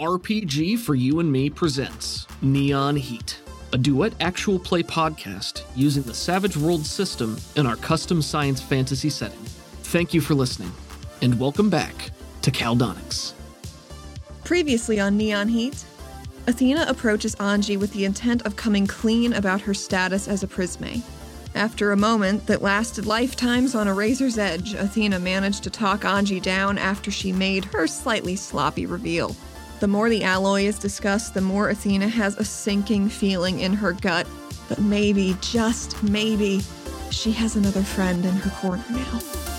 RPG for You and Me presents Neon Heat, a duet actual play podcast using the Savage World system in our custom science fantasy setting. Thank you for listening, and welcome back to Caldonics. Previously on Neon Heat, Athena approaches Anji with the intent of coming clean about her status as a Prisme. After a moment that lasted lifetimes on a razor's edge, Athena managed to talk Anji down after she made her slightly sloppy reveal. The more the alloy is discussed, the more Athena has a sinking feeling in her gut that maybe, just maybe, she has another friend in her corner now.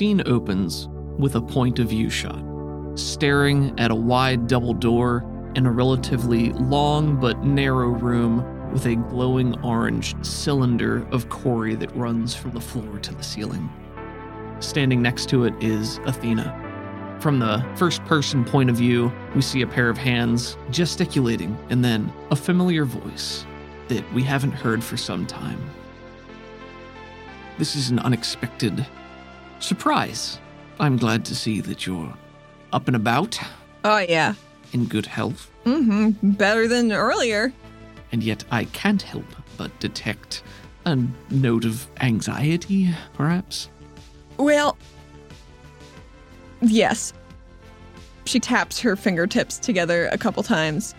Scene opens with a point of view shot, staring at a wide double door in a relatively long but narrow room with a glowing orange cylinder of quarry that runs from the floor to the ceiling. Standing next to it is Athena. From the first person point of view, we see a pair of hands gesticulating and then a familiar voice that we haven't heard for some time. This is an unexpected surprise. I'm glad to see that you're up and about, Oh, yeah. in good health, Mm hmm. Better than earlier. and yet I can't help but detect a note of anxiety, perhaps. Well, yes. She taps her fingertips together a couple times.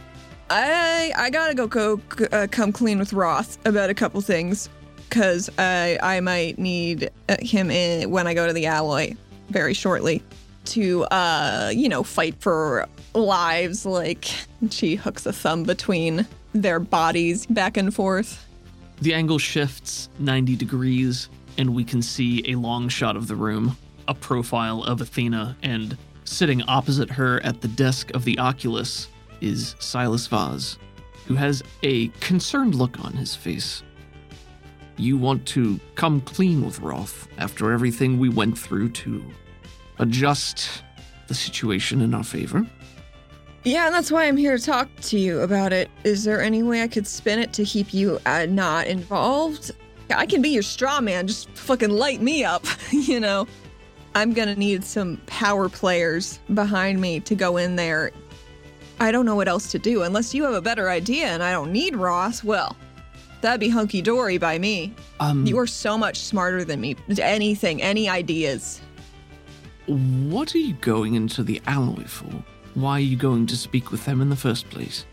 I I gotta go go uh, come clean with Roth about a couple things, cause I I might need uh, him in when I go to the alloy very shortly to uh you know fight for lives. Like she hooks a thumb between their bodies back and forth. The angle shifts 90 degrees, and we can see a long shot of the room, a profile of Athena, and sitting opposite her at the desk of the Oculus is Silas Vaz, who has a concerned look on his face. You want to come clean with Roth after everything we went through to adjust the situation in our favor? Yeah, and that's why I'm here to talk to you about it. Is there any way I could spin it to keep you uh, not involved? I can be your straw man. Just fucking light me up, you know? I'm gonna need some power players behind me to go in there. I don't know what else to do unless you have a better idea and I don't need Roth. Well, that'd be hunky dory by me. Um, You are so much smarter than me. Anything, any ideas? what are you going into the alloy for? Why are you going to speak with them in the first place?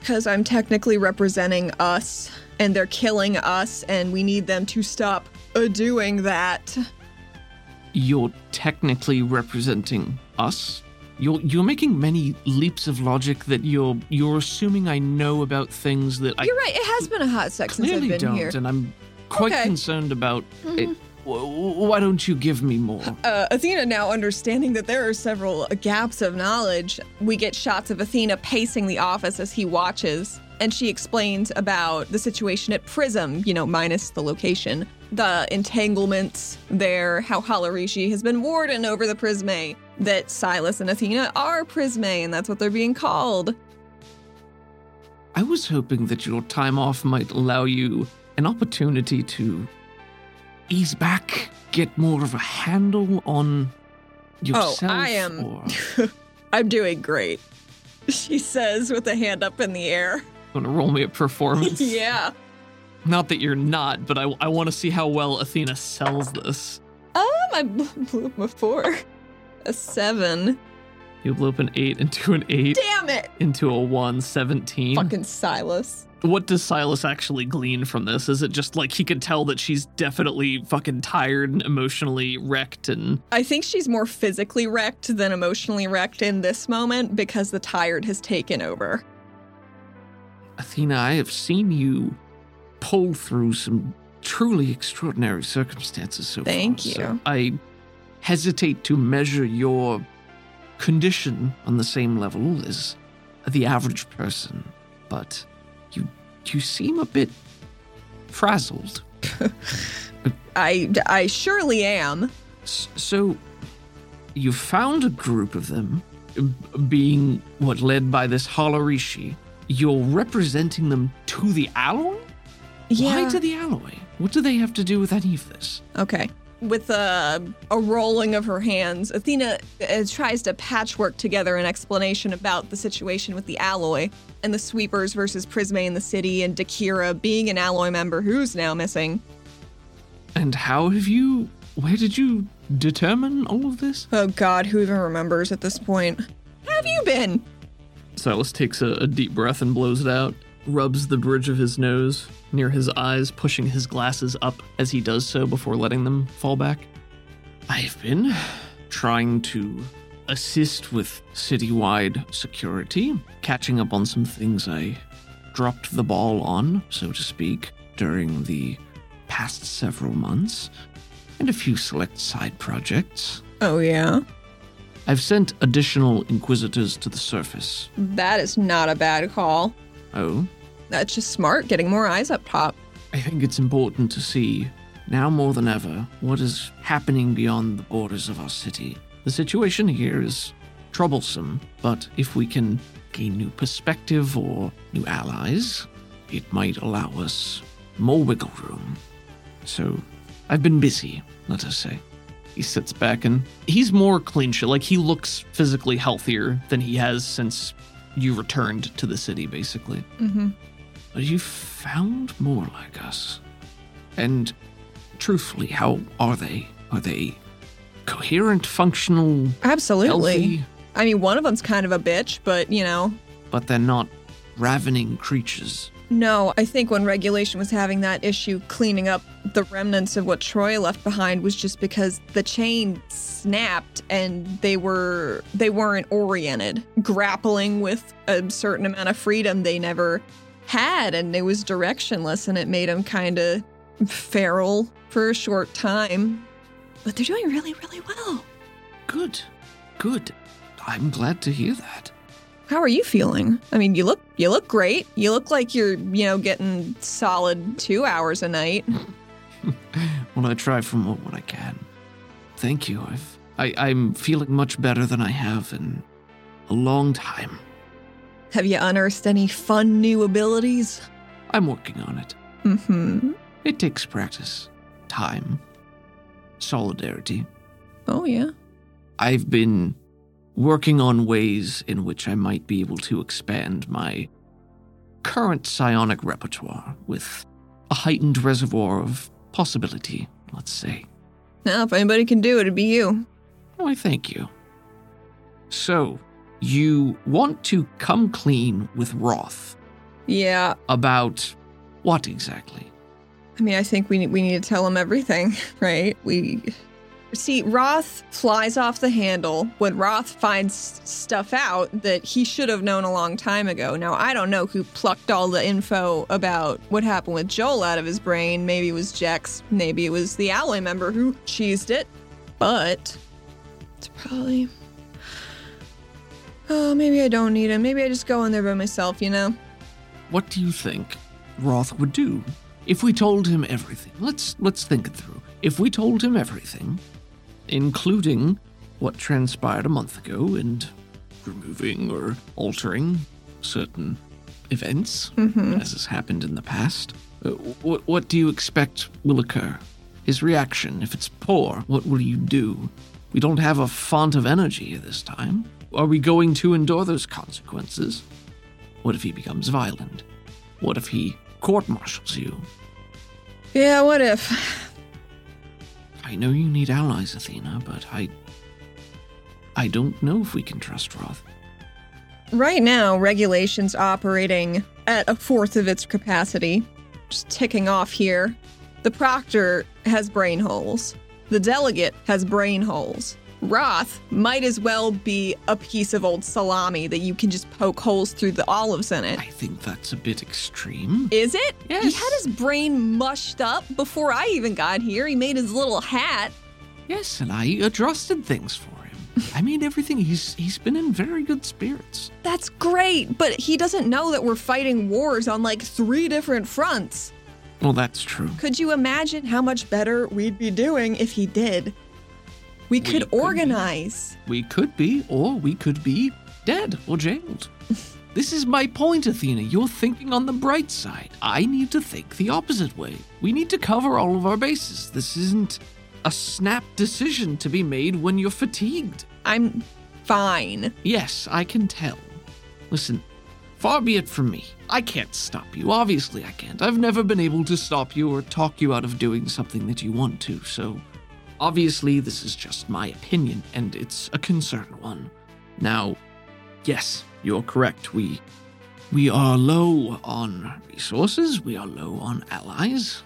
Because I'm technically representing us, and they're killing us, and we need them to stop uh, doing that. You're technically representing us. You're you're making many leaps of logic that you're you're assuming I know about things that I You're right. It has been a hot sex since I've clearly been don't, here. and I'm quite Okay. concerned about it. W- Why don't you give me more? Uh, Athena now understanding that there are several gaps of knowledge. We get shots of Athena pacing the office as he watches, and she explains about the situation at Prism, you know, minus the location, the entanglements there, how Halarishi has been warden over the Prisme, that Silas and Athena are Prisme, and that's what they're being called. I was hoping that your time off might allow you an opportunity to ease back, get more of a handle on yourself. Oh, I am- Or I'm doing great, she says with a hand up in the air. gonna roll me a performance. yeah. Not that you're not, but I, I want to see how well Athena sells this. Um, I blew up a four. A seven. You blew up an 8 into an 8 Damn it! into a 1, 17. Fucking Silas. What does Silas actually glean from this? Is it just like he can tell that she's definitely fucking tired and emotionally wrecked and I think she's more physically wrecked than emotionally wrecked in this moment because the tired has taken over. Athena, I have seen you pull through some truly extraordinary circumstances so Thank far. you. So I hesitate to measure your condition on the same level as the average person, but you you seem a bit frazzled. I, I surely am. So you found a group of them, being what led by this Halarishi. You're representing them to the alloy? Yeah. Why to the alloy? What do they have to do with any of this? Okay. With a, a rolling of her hands, Athena uh, tries to patchwork together an explanation about the situation with the alloy and the sweepers versus Prisme in the city and Dakira being an alloy member who's now missing. And how have you. Where did you determine all of this? Oh god, who even remembers at this point? Have you been? Silas takes a, a deep breath and blows it out, rubs the bridge of his nose near his eyes, pushing his glasses up as he does so before letting them fall back. I've been trying to assist with citywide security, catching up on some things I dropped the ball on, so to speak, during the past several months, and a few select side projects. Oh yeah. I've sent additional inquisitors to the surface. That is not a bad call. Oh, That's just smart, getting more eyes up top. I think it's important to see, now more than ever, what is happening beyond the borders of our city. The situation here is troublesome, but if we can gain new perspective or new allies, it might allow us more wiggle room. So, I've been busy, let us say. He sits back and he's more clean shit. Like, he looks physically healthier than he has since you returned to the city, basically. Mm-hmm. But you found more like us. And truthfully, how are they? Are they coherent, functional, Absolutely. healthy? I mean, one of them's kind of a bitch, but you know. But they're not ravening creatures. No, I think when regulation was having that issue cleaning up the remnants of what Troy left behind was just because the chain snapped and they were they weren't oriented, grappling with a certain amount of freedom they never had and it was directionless and it made him kind of feral for a short time. But they're doing really really well. Good. Good. I'm glad to hear that. How are you feeling? I mean, you look you look great. You look like you're, you know, getting solid 2 hours a night. Well, I try from what I can. Thank you. I've I, I'm feeling much better than I have in a long time. Have you unearthed any fun new abilities? I'm working on it. Mm-hmm. It takes practice, time, solidarity. Oh yeah. I've been working on ways in which I might be able to expand my current psionic repertoire with a heightened reservoir of possibility, let's say. Now, if anybody can do it, it'd be you. Why, thank you. So, you want to come clean with Roth Yeah. about what exactly? I mean, I think we need, we need to tell him everything, right? We see Roth flies off the handle when Roth finds stuff out that he should have known a long time ago. Now, I don't know who plucked all the info about what happened with Joel out of his brain. Maybe it was Jex. Maybe it was the Alloy member who cheesed it. But it's probably. Oh, maybe I don't need him. Maybe I just go in there by myself, you know? What do you think Roth would do if we told him everything? Let's let's think it through. If we told him everything, including what transpired a month ago and removing or altering certain events as has happened in the past, uh, what what do you expect will occur? His reaction, if it's poor, what will you do? We don't have a font of energy this time. Are we going to endure those consequences? What if he becomes violent? What if he court martials you? Yeah, what if? I know you need allies, Athena, but I. I don't know if we can trust Roth. Right now, regulation's operating at a fourth of its capacity. Just ticking off here. The proctor has brain holes. The delegate has brain holes. Roth might as well be a piece of old salami that you can just poke holes through the olives in it. I think that's a bit extreme. Is it? Yes. He had his brain mushed up before I even got here. He made his little hat. Yes, and I adjusted things for him. I made everything. He's he's been in very good spirits. That's great, but he doesn't know that we're fighting wars on like three different fronts. Well, that's true. Could you imagine how much better we'd be doing if he did? We could could be. organize. We could be, or we could be dead or jailed. this is my point, Athena. You're thinking on the bright side. I need to think the opposite way. We need to cover all of our bases. This isn't a snap decision to be made when you're fatigued. I'm fine. Yes, I can tell. Listen, far be it from me. I can't stop you. Obviously, I can't. I've never been able to stop you or talk you out of doing something that you want to, so obviously, this is just my opinion, and it's a concerned one. Now, yes, you're correct. We. We are low on resources, we are low on allies.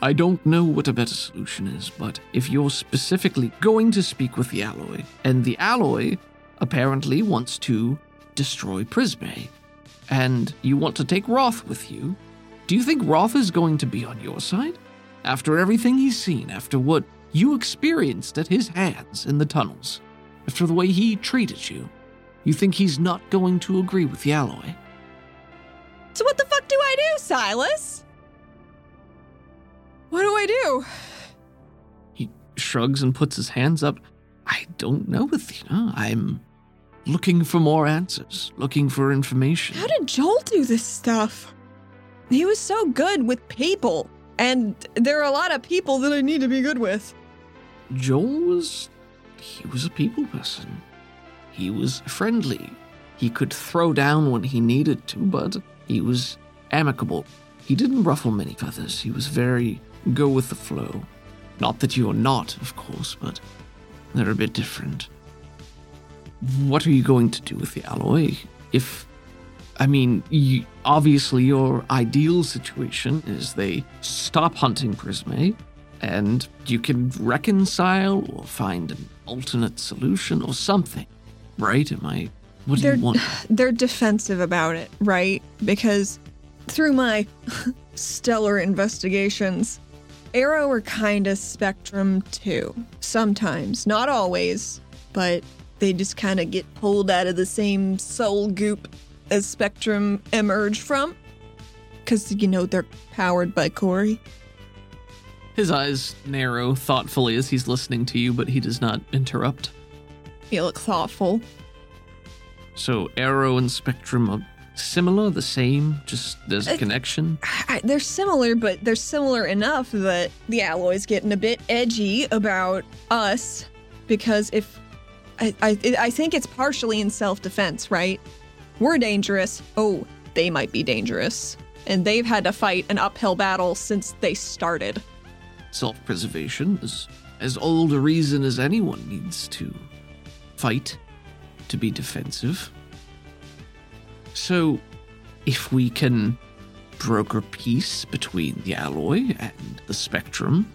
I don't know what a better solution is, but if you're specifically going to speak with the alloy, and the alloy apparently wants to destroy Prisme, and you want to take Roth with you, do you think Roth is going to be on your side? After everything he's seen, after what you experienced at his hands in the tunnels, after the way he treated you, you think he's not going to agree with the alloy? So, what the fuck do I do, Silas? What do I do? He shrugs and puts his hands up. I don't know, Athena. I'm looking for more answers, looking for information. How did Joel do this stuff? He was so good with people, and there are a lot of people that I need to be good with. Joel was. he was a people person. He was friendly. He could throw down when he needed to, but he was amicable. He didn't ruffle many feathers. He was very go with the flow. Not that you are not, of course, but they're a bit different. What are you going to do with the alloy? If. I mean, you, obviously, your ideal situation is they stop hunting Prisme, and you can reconcile or find an alternate solution or something, right? Am I? What do They're you want? they're defensive about it, right? Because through my stellar investigations, Arrow are kind of Spectrum too. Sometimes, not always, but they just kind of get pulled out of the same soul goop as Spectrum emerge from. Because, you know, they're powered by Corey. His eyes narrow thoughtfully as he's listening to you, but he does not interrupt. He looks thoughtful. So Arrow and Spectrum are similar, the same, just there's a Uh, connection. I, they're similar, but they're similar enough that the alloy's getting a bit edgy about us because if I, I, I think it's partially in self defense, right? We're dangerous. Oh, they might be dangerous. And they've had to fight an uphill battle since they started. Self-preservation is as old a reason as anyone needs to fight, to be defensive. So, if we can broker peace between the alloy and the spectrum,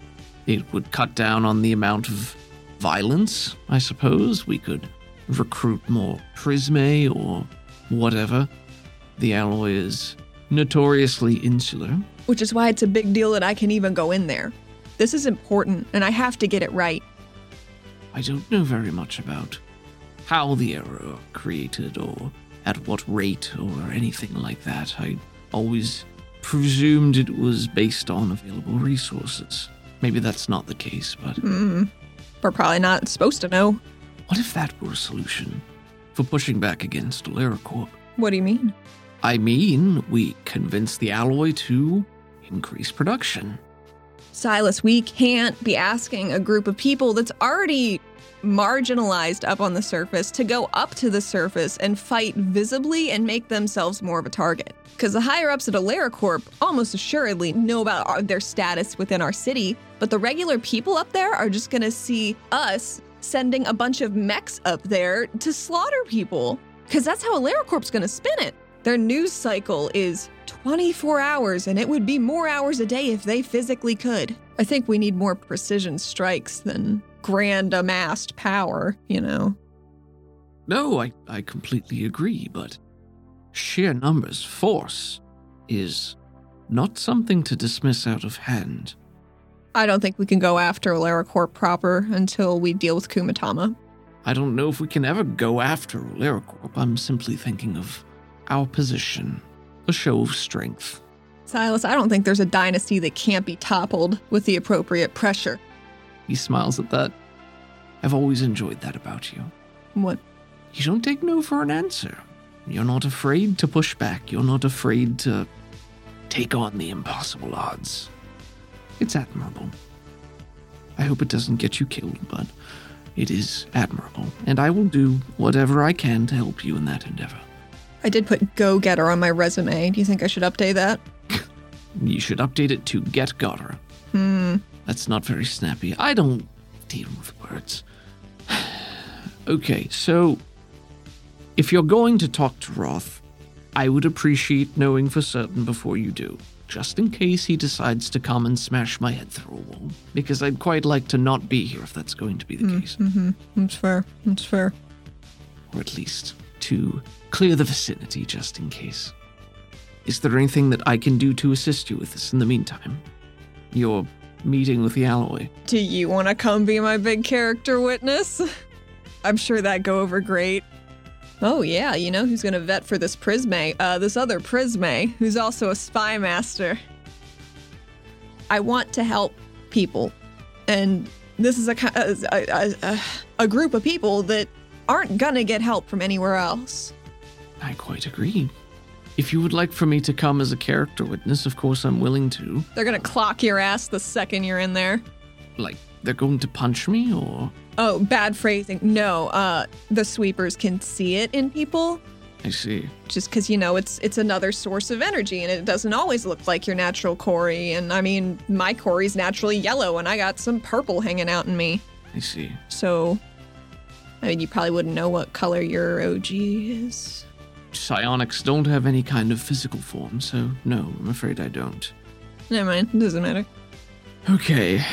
it would cut down on the amount of violence, I suppose. We could recruit more Prisme or whatever. The alloy is notoriously insular. Which is why it's a big deal that I can even go in there. This is important, and I have to get it right. I don't know very much about how the arrow are created or at what rate or anything like that. I always presumed it was based on available resources. Maybe that's not the case, but Mm, we're probably not supposed to know. what if that were a solution for pushing back against AleraCorp? What do you mean? I mean, we convinced the alloy to increase production. Silas, we can't be asking a group of people that's already marginalized up on the surface to go up to the surface and fight visibly and make themselves more of a target. Because the higher ups at AleraCorp almost assuredly know about our, their status within our city, but the regular people up there are just gonna see us sending a bunch of mechs up there to slaughter people. Because that's how AleraCorp's gonna spin it. Their news cycle is 24 hours, and it would be more hours a day if they physically could. I think we need more precision strikes than grand amassed power, you know? No, I, I completely agree, but sheer numbers force is not something to dismiss out of hand. I don't think we can go after AleraCorp proper until we deal with Kumatama. I don't know if we can ever go after AleraCorp. I'm simply thinking of our position, a show of strength. Silas, I don't think there's a dynasty that can't be toppled with the appropriate pressure. He smiles at that. I've always enjoyed that about you. What? You don't take no for an answer. You're not afraid to push back. You're not afraid to take on the impossible odds. It's admirable. I hope it doesn't get you killed, but it is admirable, and I will do whatever I can to help you in that endeavor. I did put go getter on my resume. Do you think I should update that? You should update it to get gotter. Hmm. That's not very snappy. I don't deal with words. okay, so if you're going to talk to Roth, I would appreciate knowing for certain before you do, just in case he decides to come and smash my head through a wall, because I'd quite like to not be here if that's going to be the case, Mm-hmm. That's fair. That's fair. or at least to clear the vicinity just in case. Is there anything that I can do to assist you with this in the meantime? Your meeting with the alloy. Do you want to come be my big character witness? I'm sure that'd go over great. Oh yeah, you know who's gonna vet for this Prisme? Uh, this other Prisme, who's also a spy master. I want to help people, and this is a a, a, a, a group of people that aren't gonna get help from anywhere else. I quite agree. If you would like for me to come as a character witness, of course I'm willing to. They're gonna clock your ass the second you're in there. Like, they're going to punch me, or. Oh, bad phrasing. No, uh, the sweepers can see it in people. I see. just because you know it's it's another source of energy and it doesn't always look like your natural Corey. And I mean, my Corey's naturally yellow, and I got some purple hanging out in me. I see. So, I mean, you probably wouldn't know what color your OG is. Psionics don't have any kind of physical form, so no, I'm afraid I don't. Never mind, it doesn't matter. Okay.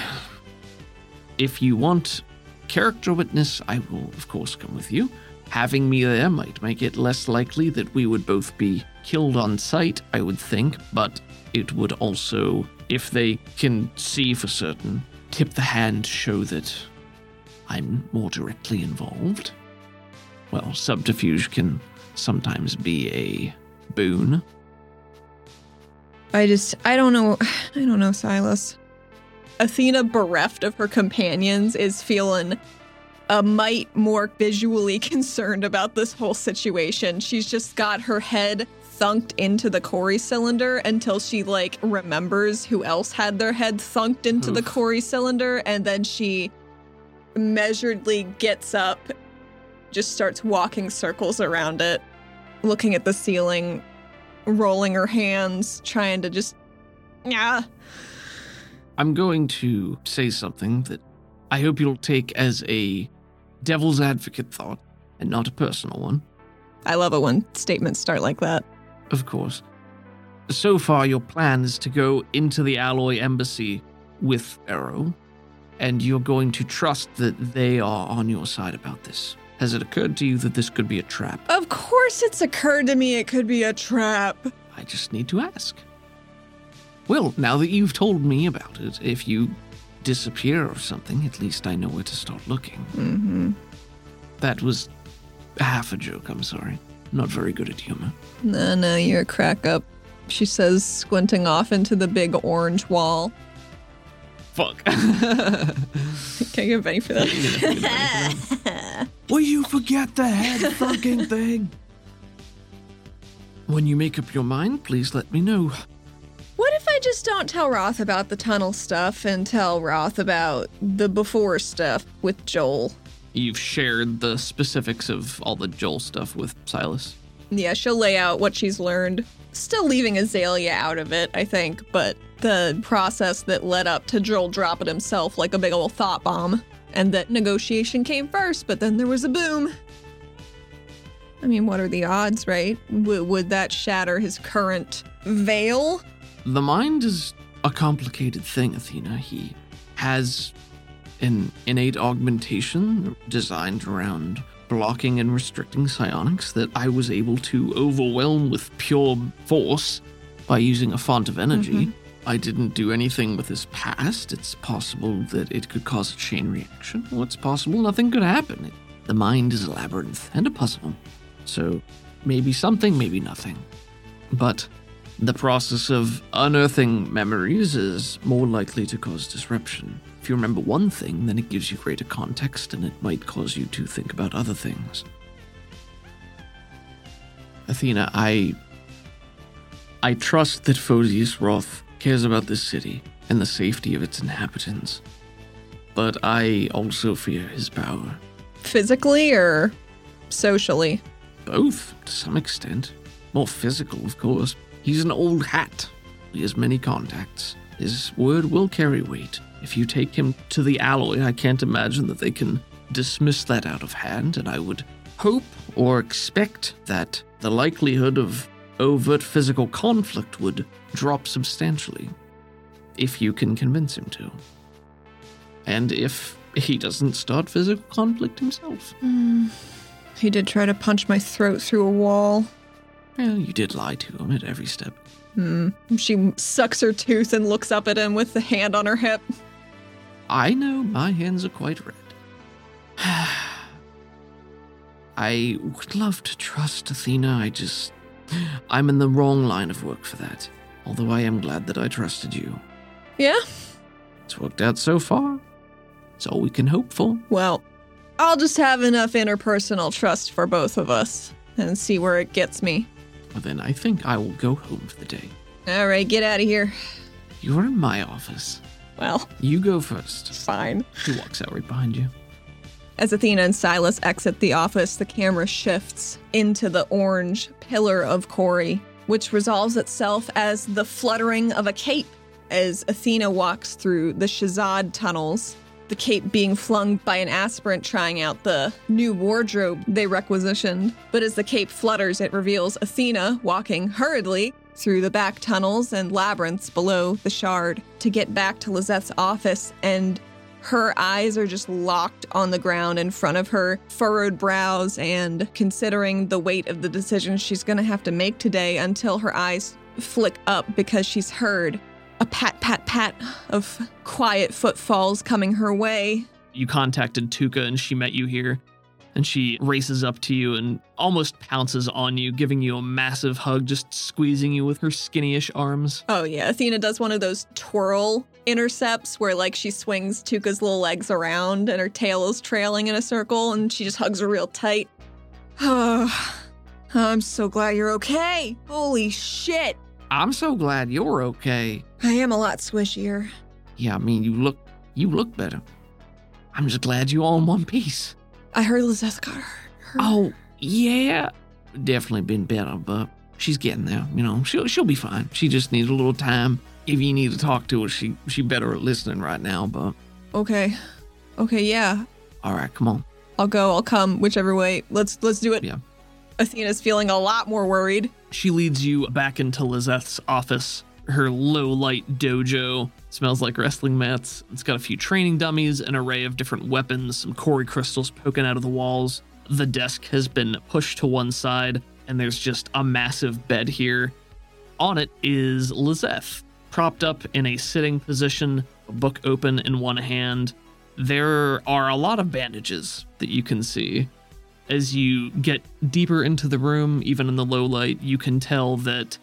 If you want character witness, I will, of course, come with you. Having me there might make it less likely that we would both be killed on sight, I would think, but it would also, if they can see for certain, tip the hand to show that I'm more directly involved. Well, subterfuge can sometimes be a boon. I just, I don't know, I don't know, Silas. Athena, bereft of her companions, is feeling a mite more visually concerned about this whole situation. She's just got her head thunked into the Corey cylinder until she like remembers who else had their head thunked into the Oof. Corey cylinder, and then she measuredly gets up, just starts walking circles around it, looking at the ceiling, rolling her hands, trying to just yeah. I'm going to say something that I hope you'll take as a devil's advocate thought and not a personal one, I love it when statements start like that. of course. So far, your plan is to go into the Alloy Embassy with Arrow, and you're going to trust that they are on your side about this. Has it occurred to you that this could be a trap? Of course, it's occurred to me it could be a trap. I just need to ask. Well, now that you've told me about it, if you disappear or something, at least I know where to start looking. Mm-hmm. That was half a joke, I'm sorry. Not very good at humor. No, no, you're a crack up. She says, squinting off into the big orange wall. Fuck. Can't get penny for that? Will you forget the head fucking thing? When you make up your mind, please let me know. What if I just don't tell Roth about the tunnel stuff and tell Roth about the before stuff with Joel? You've shared the specifics of all the Joel stuff with Silas. Yeah, she'll lay out what she's learned. Still leaving Azalea out of it, I think, but the process that led up to Joel dropping himself like a big old thought bomb. And that negotiation came first, but then there was a boom. I mean, what are the odds, right? W- would that shatter his current veil? The mind is a complicated thing, Athena. He has an innate augmentation designed around blocking and restricting psionics that I was able to overwhelm with pure force by using a font of energy. Mhm. I didn't do anything with his past. It's possible that it could cause a chain reaction. Well, it's possible nothing could happen. The mind is a labyrinth and a puzzle. So maybe something, maybe nothing. But the process of unearthing memories is more likely to cause disruption. If you remember one thing, then it gives you greater context and it might cause you to think about other things. Athena, I. I trust that Photius Roth cares about this city and the safety of its inhabitants. But I also fear his power. Physically or socially? Both, to some extent. More physical, of course. He's an old hat. He has many contacts. His word will carry weight. If you take him to the alloy, I can't imagine that they can dismiss that out of hand, and I would hope or expect that the likelihood of overt physical conflict would drop substantially. If you can convince him to. And if he doesn't start physical conflict himself. Hmm. He did try to punch my throat through a wall. Well, you did lie to him at every step. Hmm. She sucks her tooth and looks up at him with the hand on her hip. I know my hands are quite red. I would love to trust Athena. I just. I'm in the wrong line of work for that. Although I am glad that I trusted you. Yeah? It's worked out so far. It's all we can hope for. Well, I'll just have enough interpersonal trust for both of us and see where it gets me. Well, then I think I will go home for the day. All right, get out of here. You're in my office. Well, You go first. fine. He walks out right behind you. As Athena and Silas exit the office, the camera shifts into the orange pillar of Corey, which resolves itself as the fluttering of a cape as Athena walks through the Shazad tunnels, the cape being flung by an aspirant trying out the new wardrobe they requisitioned. But as the cape flutters, it reveals Athena walking hurriedly through the back tunnels and labyrinths below the shard to get back to Lizette's office and her eyes are just locked on the ground in front of her, furrowed brows, and considering the weight of the decision she's going to have to make today until her eyes flick up because she's heard a pat, pat, pat of quiet footfalls coming her way. you contacted Tuka and she met you here. And she races up to you and almost pounces on you, giving you a massive hug, just squeezing you with her skinny-ish arms. Oh, yeah. Athena does one of those twirl intercepts where, like, she swings Tuka's little legs around and her tail is trailing in a circle and she just hugs her real tight. Oh, I'm so glad you're okay. Holy shit. I'm so glad you're okay. I am a lot swishier. Yeah, I mean you look you look better. I'm just glad you all in one piece. I heard Lizette got hurt. hurt. Oh, yeah. Definitely been better, but she's getting there. You know, she'll she'll be fine. She just needs a little time. If you need to talk to her, she she better at listening right now, but Okay. Okay, yeah. all right, come on. I'll go, I'll come, whichever way. Let's let's do it. Yeah. Athena's feeling a lot more worried. She leads you back into Lizette's office. Her low light dojo smells like wrestling mats. It's got a few training dummies, an array of different weapons, some Corey crystals poking out of the walls. The desk has been pushed to one side, and there's just a massive bed here. On it is Lizette, propped up in a sitting position, a book open in one hand. There are a lot of bandages that you can see as you get deeper into the room, even in the low light, you can tell that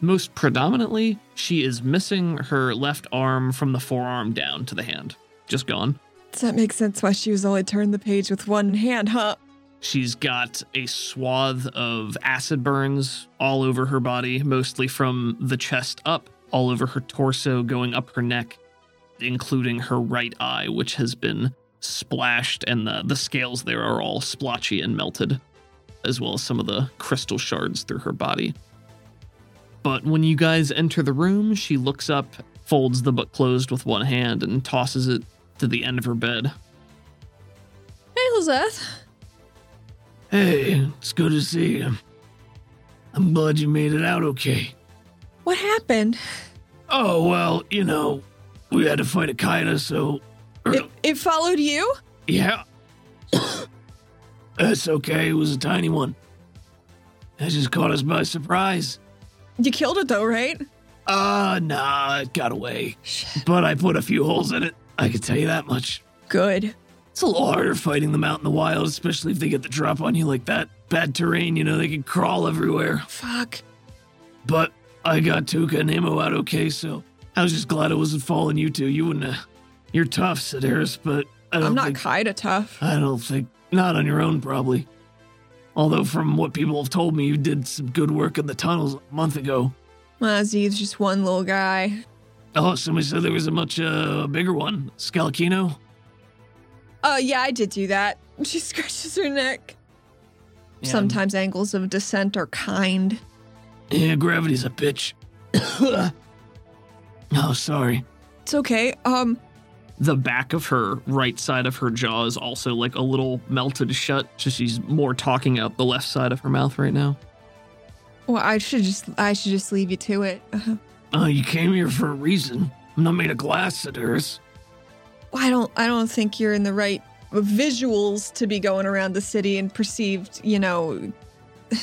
most predominantly she is missing her left arm from the forearm down to the hand. Just gone. Does that make sense why she was only turned the page with one hand, huh? She's got a swath of acid burns all over her body, mostly from the chest up, all over her torso, going up her neck, including her right eye, which has been splashed, and the, the scales there are all splotchy and melted, as well as some of the crystal shards through her body. But when you guys enter the room, she looks up, folds the book closed with one hand, and tosses it to the end of her bed. Hey, Lizette. Hey, it's good to see you. I'm glad you made it out okay. What happened? Oh, well, you know, we had to fight a Kaida, so. It, it followed you? yeah. That's okay, it was a tiny one. It just caught us by surprise. You killed it though, right? Uh, nah, it got away. But I put a few holes in it. I can tell you that much. Good. It's a little harder fighting them out in the wild, especially if they get the drop on you like that. Bad terrain, you know, they can crawl everywhere. Fuck. But I got Tuka and Amo out okay, so I was just glad it wasn't falling you two. You wouldn't have. You're tough, Sedaris, but I don't I'm not think. kinda tough. I don't think. Not on your own, probably. Although, from what people have told me, you did some good work in the tunnels a month ago. Well, Z's just one little guy. Oh, somebody said there was a much uh, bigger one. Scalacino? Uh, yeah, I did do that. She scratches her neck. Yeah. Sometimes angles of descent are kind. Yeah, gravity's a bitch. oh, sorry. It's okay. Um, The back of her right side of her jaw is also like a little melted shut. So she's more talking out the left side of her mouth right now. well, I should just, I should just leave you to it. Uh, Oh, you came here for a reason. I'm not made of glass, Sedaris. I don't, I don't think you're in the right visuals to be going around the city and perceived, you know.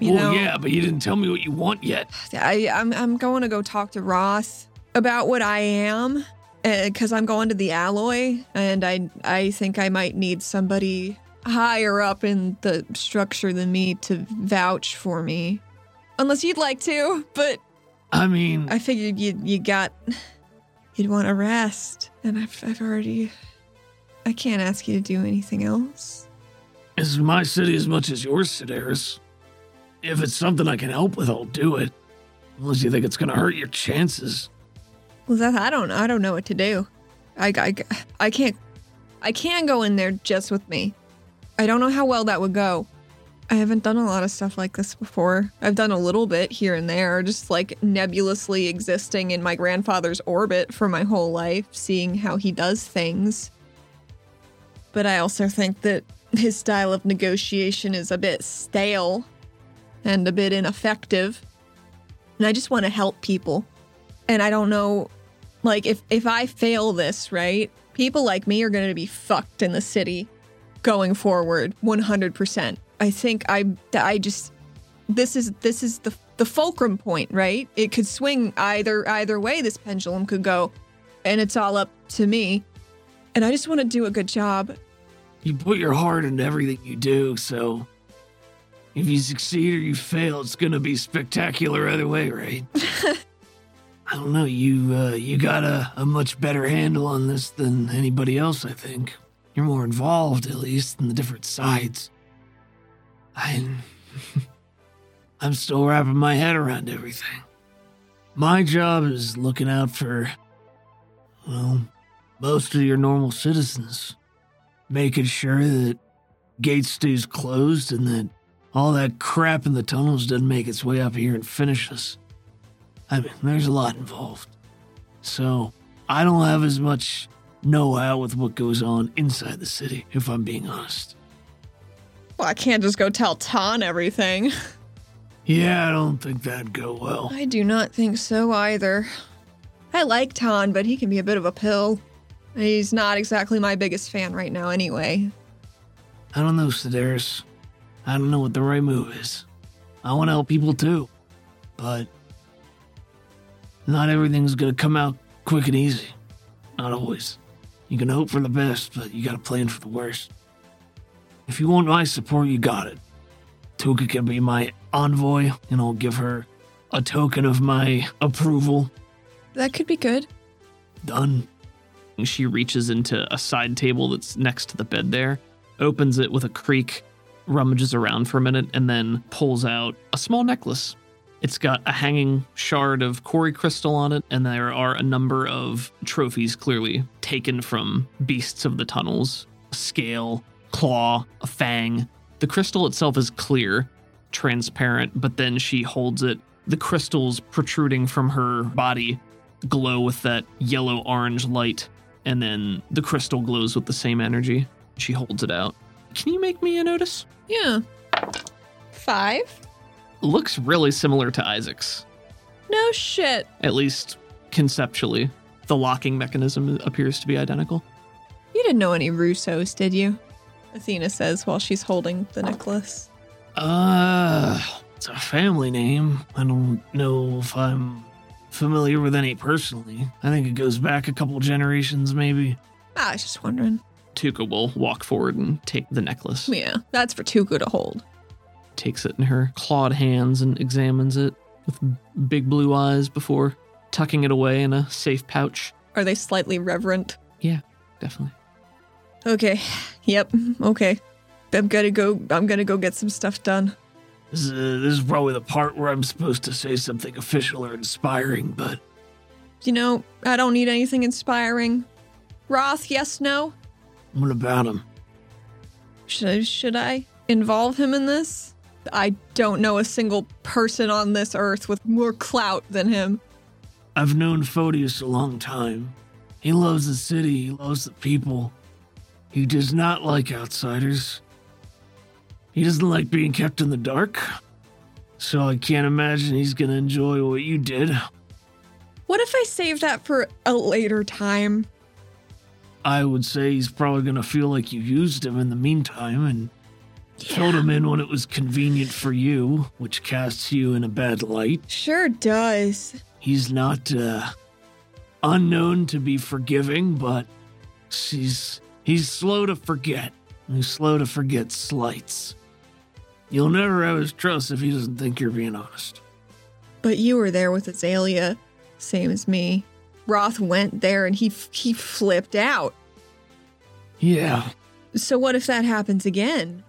You well, know, yeah, but you didn't tell me what you want yet. I, I'm, I'm going to go talk to Roth about what I am, Uh, because I'm going to the alloy, and I, I think I might need somebody higher up in the structure than me to vouch for me, unless you'd like to. But I mean, I figured you, you got, you'd want a rest, and I've, I've already, I can't ask you to do anything else. is my city as much as yours, Sedaris. If it's something I can help with, I'll do it. Unless you think it's gonna hurt your chances. Well, I don't I don't know what to do. I, I, I can't I can go in there just with me. I don't know how well that would go. I haven't done a lot of stuff like this before. I've done a little bit here and there, just like nebulously existing in my grandfather's orbit for my whole life, seeing how he does things. But I also think that his style of negotiation is a bit stale and a bit ineffective. And I just want to help people. And I don't know like if if I fail this, right? People like me are going to be fucked in the city going forward 100%. I think I I just this is this is the the fulcrum point, right? It could swing either either way this pendulum could go and it's all up to me. And I just want to do a good job. You put your heart into everything you do, so if you succeed or you fail, it's gonna be spectacular either way, right? I don't know. You uh, you got a, a much better handle on this than anybody else. I think you're more involved, at least, in the different sides. I I'm still wrapping my head around everything. My job is looking out for well, most of your normal citizens, making sure that gate stays closed and that all that crap in the tunnels doesn't make its way up here and finish us. I mean, there's a lot involved. So, I don't have as much know how with what goes on inside the city, if I'm being honest. Well, I can't just go tell Ton everything. Yeah, I don't think that'd go well. I do not think so either. I like Ton, but he can be a bit of a pill. He's not exactly my biggest fan right now, anyway. I don't know, Sedaris. I don't know what the right move is. I want to help people too, but not everything's gonna come out quick and easy. Not always. You can hope for the best, but you gotta plan for the worst. If you want my support, you got it. Tuka can be my envoy, and I'll give her a token of my approval. That could be good. Done. She reaches into a side table that's next to the bed there, opens it with a creak, rummages around for a minute, and then pulls out a small necklace. It's got a hanging shard of Kori crystal on it, and there are a number of trophies clearly taken from beasts of the tunnels a scale, claw, a fang. The crystal itself is clear, transparent, but then she holds it. The crystals protruding from her body glow with that yellow orange light, and then the crystal glows with the same energy. She holds it out. Can you make me a notice? Yeah. Five? Looks really similar to Isaac's, No shit. at least conceptually. The locking mechanism appears to be identical. You didn't know any Russos, did you? Athena says while she's holding the necklace. Uh, it's a family name. I don't know if I'm familiar with any personally. I think it goes back a couple generations, maybe. Ah, I was just wondering. Tuka will walk forward and take the necklace. Yeah, that's for Tuka to hold. Takes it in her clawed hands and examines it with big blue eyes before tucking it away in a safe pouch. Are they slightly reverent? Yeah, definitely. Okay. Yep. Okay. I'm gonna go. I'm gonna go get some stuff done. This is, uh, this is probably the part where I'm supposed to say something official or inspiring, but You know, I don't need anything inspiring. Roth, yes, no. what about him? Should I, should I involve him in this? I don't know a single person on this earth with more clout than him. I've known Photius a long time. He loves the city, he loves the people. He does not like outsiders. He doesn't like being kept in the dark. So I can't imagine he's gonna enjoy what you did. What if I save that for a later time? I would say he's probably gonna feel like you used him in the meantime and filled him in when it was convenient for you, which casts you in a bad light. Sure does. He's not uh, unknown to be forgiving, but he's he's slow to forget. He's slow to forget slights. You'll never have his trust if he doesn't think you're being honest. But you were there with Azalea, same as me. Roth went there and he he flipped out. Yeah, So what if that happens again?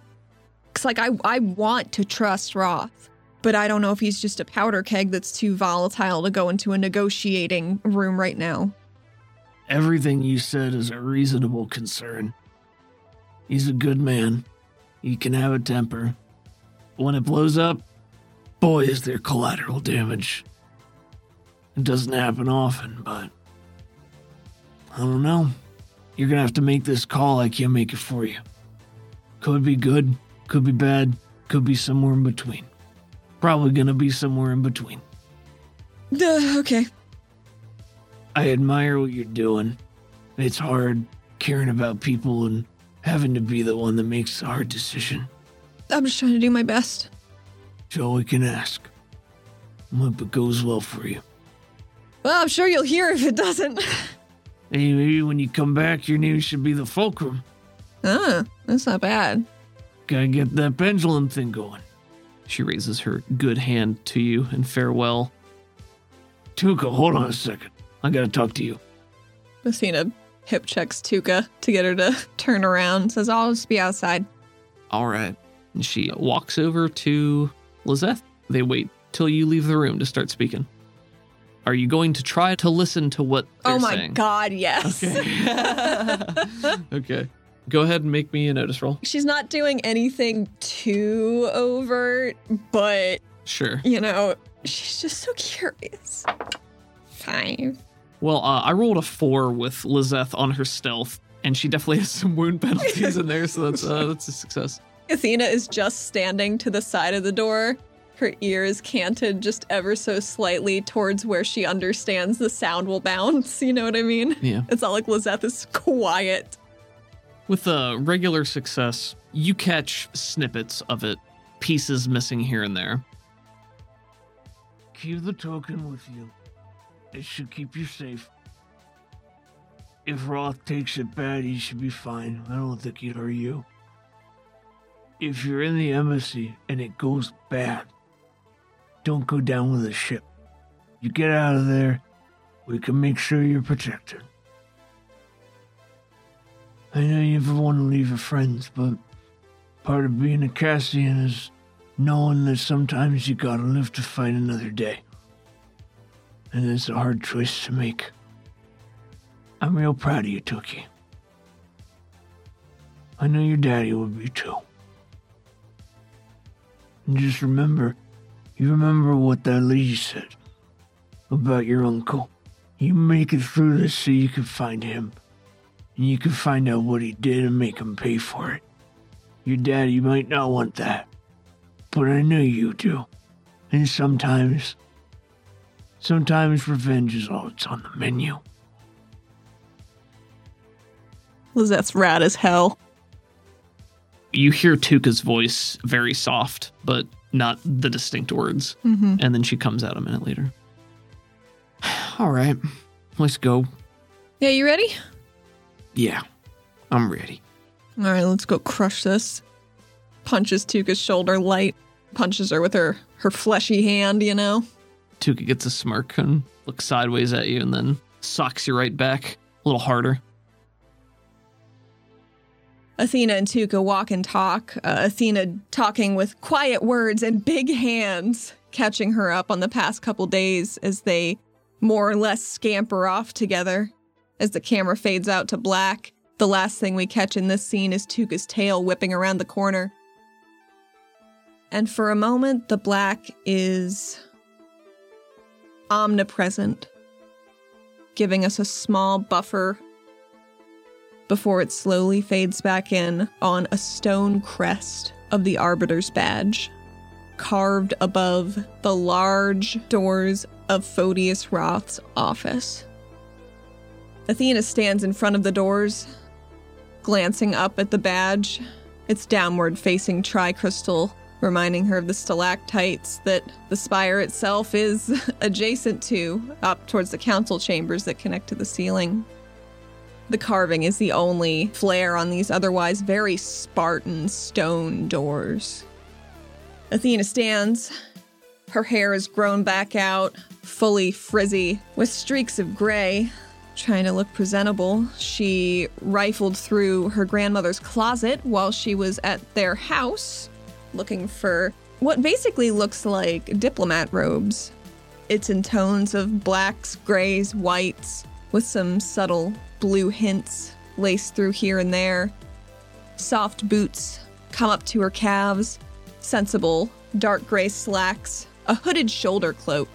Cause like I I want to trust Roth, but I don't know if he's just a powder keg that's too volatile to go into a negotiating room right now. everything you said is a reasonable concern. He's a good man. He can have a temper. When it blows up, boy, is there collateral damage. It doesn't happen often, but I don't know. You're gonna have to make this call. I can't make it for you. Could be good, could be bad, could be somewhere in between. Probably gonna be somewhere in between. Duh, okay. I admire what you're doing. It's hard caring about people and having to be the one that makes the hard decision. I'm just trying to do my best. It's all we can ask. Hope it goes well for you. Well, I'm sure you'll hear if it doesn't. Hey, maybe when you come back, your name should be the Fulcrum. ah, that's not bad. Gotta get that pendulum thing going. She raises her good hand to you in farewell. Tuka, hold on a second. I gotta talk to you. Athena hip checks Tuka to get her to turn around. Says, I'll just be outside. All right. And she walks over to Lizette. They wait till you leave the room to start speaking. Are you going to try to listen to what oh they're oh my saying? god, yes. Okay. okay. Go ahead and make me a notice roll. She's not doing anything too overt, but Sure. you know, she's just so curious. Five. Well, uh, I rolled a four with Lizette on her stealth, and she definitely has some wound penalties in there, so that's uh, that's a success. Athena is just standing to the side of the door, her ears canted just ever so slightly towards where she understands the sound will bounce. You know what I mean? Yeah. It's not like Lizette is quiet. With a regular success, you catch snippets of it, pieces missing here and there. Keep the token with you. It should keep you safe. If Roth takes it bad, he should be fine. I don't think he'd hurt you. If you're in the embassy and it goes bad, don't go down with the ship. You get out of there, we can make sure you're protected. I know you never want to leave your friends, but part of being a Cassian is knowing that sometimes you gotta live to fight another day. And it's a hard choice to make. I'm real proud of you, Tookie. I know your daddy would be too. And just remember, you remember what that lady said about your uncle. You make it through this so you can find him. And you can find out what he did and make him pay for it. Your daddy might not want that, but I know you do. And sometimes, sometimes revenge is all that's on the menu. Lizette's rad as hell. You hear Tuka's voice very soft, but not the distinct words. Mm-hmm. And then she comes out a minute later. All right, let's go. Yeah, you ready? Yeah, I'm ready. All right, let's go crush this. Punches Tuka's shoulder light. Punches her with her her fleshy hand, you know. Tuka gets a smirk and looks sideways at you and then socks you right back a little harder. Athena and Tuka walk and talk. Uh, Athena talking with quiet words and big hands, catching her up on the past couple days as they more or less scamper off together. As the camera fades out to black, the last thing we catch in this scene is Tuka's tail whipping around the corner. And for a moment, the black is omnipresent, giving us a small buffer before it slowly fades back in on a stone crest of the Arbiter's badge, carved above the large doors of Photius Roth's office. Athena stands in front of the doors, glancing up at the badge, its downward facing tricrystal, reminding her of the stalactites that the spire itself is adjacent to, up towards the council chambers that connect to the ceiling. The carving is the only flare on these otherwise very Spartan stone doors. Athena stands. Her hair is grown back out, fully frizzy, with streaks of gray. Trying to look presentable, she rifled through her grandmother's closet while she was at their house, looking for what basically looks like diplomat robes. It's in tones of blacks, grays, whites, with some subtle blue hints laced through here and there. Soft boots come up to her calves, sensible dark gray slacks, a hooded shoulder cloak,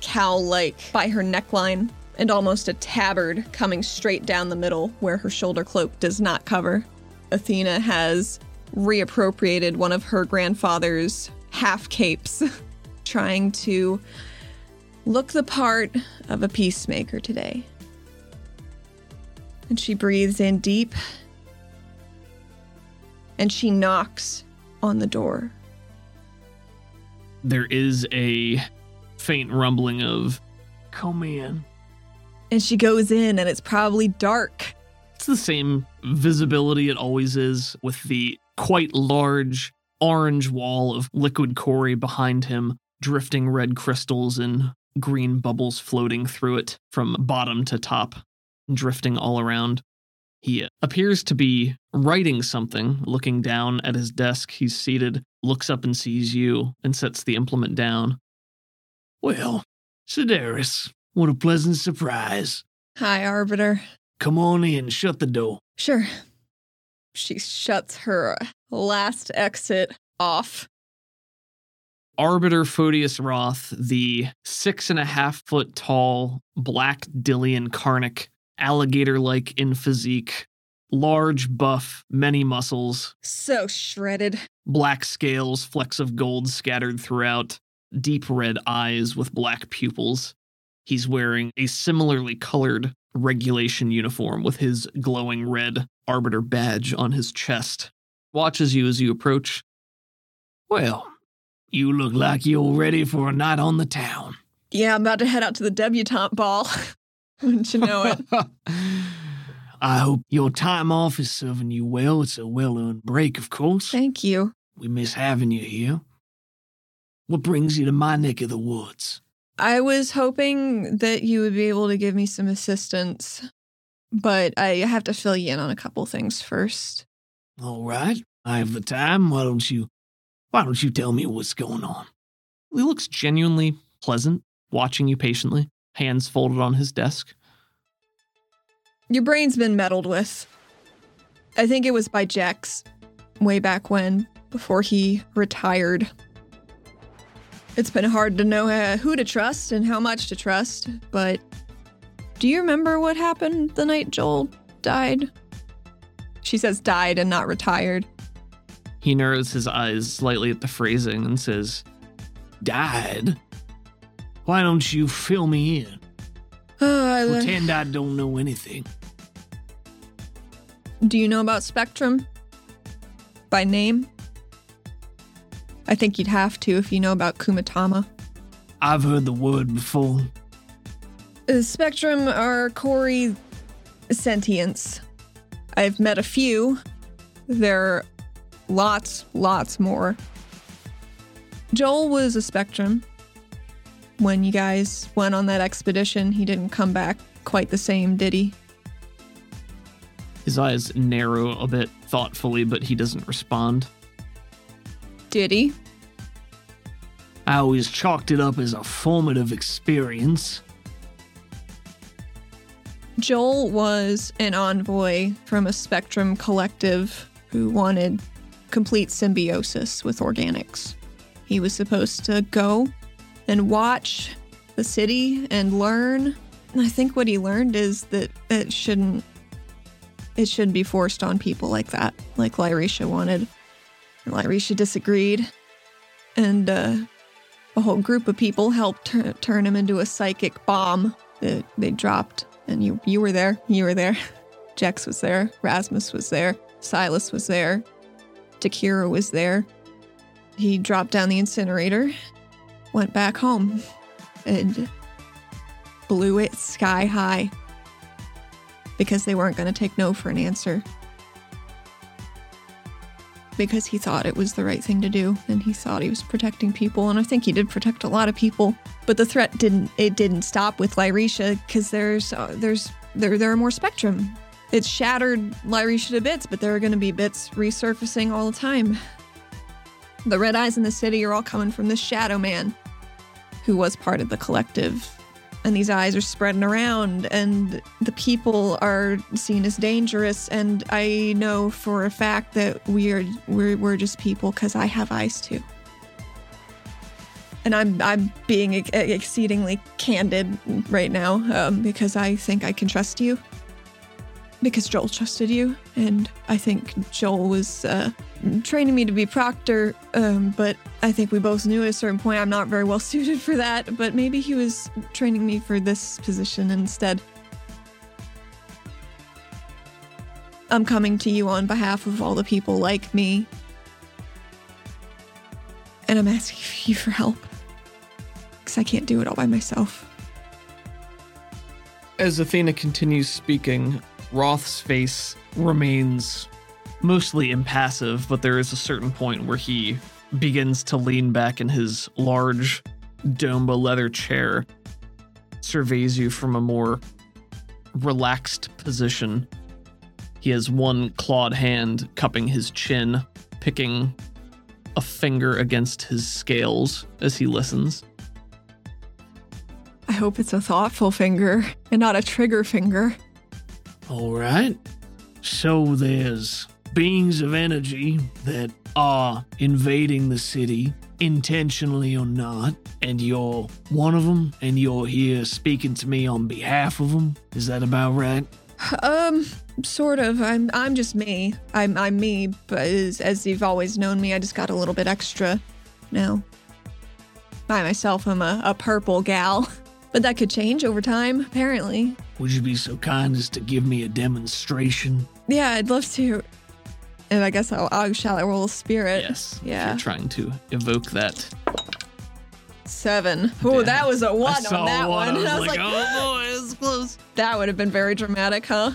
cowl like by her neckline, and almost a tabard coming straight down the middle where her shoulder cloak does not cover. Athena has reappropriated one of her grandfather's half capes, trying to look the part of a peacemaker today. And she breathes in deep. And she knocks on the door. There is a faint rumbling of, Come in. And she goes in, and it's probably dark. it's the same visibility it always is with the quite large orange wall of liquid quarry behind him, drifting red crystals and green bubbles floating through it from bottom to top, drifting all around. He appears to be writing something, looking down at his desk. He's seated, looks up and sees you, and sets the implement down. Well, Sedaris, what a pleasant surprise. Hi, Arbiter. Come on in, shut the door. Sure. She shuts her last exit off. Arbiter Photius Roth, the six and a half foot tall, black Dillian Karnak, alligator like in physique, large, buff, many muscles, So shredded. black scales, flecks of gold scattered throughout, deep red eyes with black pupils. He's wearing a similarly colored regulation uniform with his glowing red Arbiter badge on his chest. Watches you as you approach. Well, you look like you're ready for a night on the town. Yeah, I'm about to head out to the debutante ball. Wouldn't you know it? I hope your time off is serving you well. It's a well earned break, of course. Thank you. We miss having you here. What brings you to my neck of the woods? I was hoping that you would be able to give me some assistance, but I have to fill you in on a couple things first. All right, I have the time. Why don't you why don't you tell me what's going on? He looks genuinely pleasant, watching you patiently, hands folded on his desk. Your brain's been meddled with. I think it was by Jex way back when, before he retired. It's been hard to know uh, who to trust and how much to trust, but do you remember what happened the night Joel died? She says died and not retired. He narrows his eyes slightly at the phrasing and says, Died? Why don't you fill me in? Oh, I le- Pretend I don't know anything. Do you know about Spectrum? By name? I think you'd have to if you know about Kumatama. I've heard the word before. Spectrum are Corey sentients. I've met a few. There are lots, lots more. Joel was a Spectrum. When you guys went on that expedition, he didn't come back quite the same, did he? his eyes narrow a bit thoughtfully, but he doesn't respond. Did he? I always chalked it up as a formative experience. Joel was an envoy from a Spectrum collective who wanted complete symbiosis with organics. He was supposed to go and watch the city and learn. And I think what he learned is that it shouldn't it shouldn't be forced on people like that, like Lyrisha wanted. And disagreed. And uh, a whole group of people helped tur- turn him into a psychic bomb that they dropped. And you you were there. You were there. Jex was there. Rasmus was there. Silas was there. Takira was there. He dropped down the incinerator, went back home, and blew it sky high because they weren't going to take no for an answer. Because he thought it was the right thing to do and he thought he was protecting people and I think he did protect a lot of people. But the threat didn't it didn't stop with Lyrisha cuz there's uh, there's there there are more spectrum. It shattered Lyrisha to bits, but there are going to be bits resurfacing all the time. The red eyes in the city are all coming from this shadow man who was part of the collective and these eyes are spreading around and the people are seen as dangerous. And i know for a fact that we are we're, we're just people because i have eyes too. And i'm i'm being ex- exceedingly candid right now um, because i think i can trust you. Because joel trusted you and i think joel was uh, training me to be proctor um, but i think we both knew at a certain point i'm not very well suited for that but maybe he was training me for this position instead. I'm coming to you on behalf of all the people like me. And i'm asking you for help because i can't do it all by myself. As Athena continues speaking, Roth's face remains mostly impassive, but there is a certain point where he begins to lean back in his large Domba leather chair, surveys you from a more relaxed position. He has one clawed hand cupping his chin, picking a finger against his scales as he listens. i hope it's a thoughtful finger and not a trigger finger All right. So there's beings of energy that are invading the city, intentionally or not, and you're one of them, and you're here speaking to me on behalf of them. Is that about right? Um, sort of. I'm I'm just me. I'm I'm me, but as, as you've always known me, I just got a little bit extra now. By myself I'm a, a purple gal, but that could change over time, apparently. Would you be so kind as to give me a demonstration? Yeah, I'd love to. And I guess I'll, I'll shall I roll a spirit? Yes. if Yeah. You're trying to evoke that. Seven. Oh, Yeah. that was a one saw on that one. one. I was, was like, oh boy, it's close. That would have been very dramatic, huh?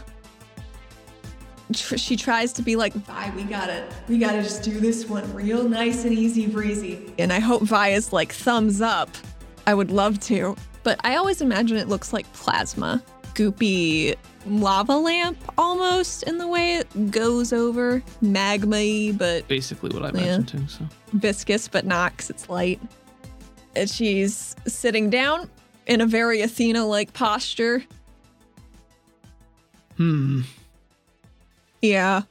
Tr- She tries to be like, Vi, we gotta, we gotta just do this one real nice and easy breezy. And I hope Vi is like thumbs up. I would love to. But I always imagine it looks like plasma. Goopy lava lamp almost in the way it goes over. Magma but Basically what I Yeah. imagine too. So viscous, but not because it's light. And she's sitting down in a very Athena like posture. Hmm. Yeah.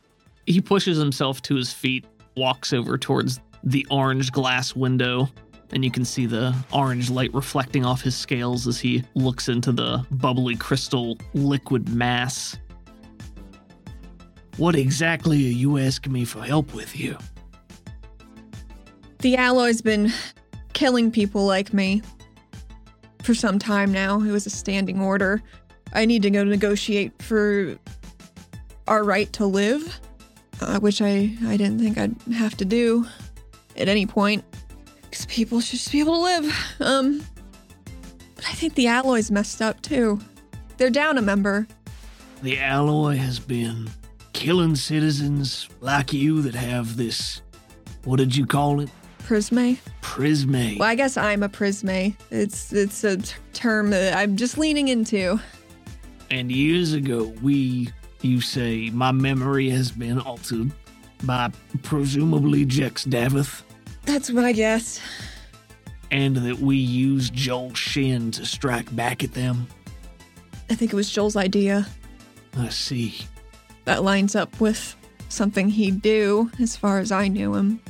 he pushes himself to his feet, walks over towards the orange glass window, and you can see the orange light reflecting off his scales as he looks into the bubbly crystal liquid mass. What exactly are you asking me for help with here? The alloy's been killing people like me for some time now. It was a standing order. I need to go negotiate for our right to live, uh, which I, I didn't think I'd have to do at any point. Because people should just be able to live. Um, but I think the alloy's messed up too. They're down a member. The alloy has been killing citizens like you that have this. What did you call it? Prisme. Prisme. Well, I guess I'm a prisme. It's it's a t- term that I'm just leaning into. And years ago, we, you say, my memory has been altered by presumably Jex Davith, That's what I guess. and that we used Joel Shin to strike back at them. I think it was Joel's idea. I see. That lines up with something he'd do, as far as I knew him.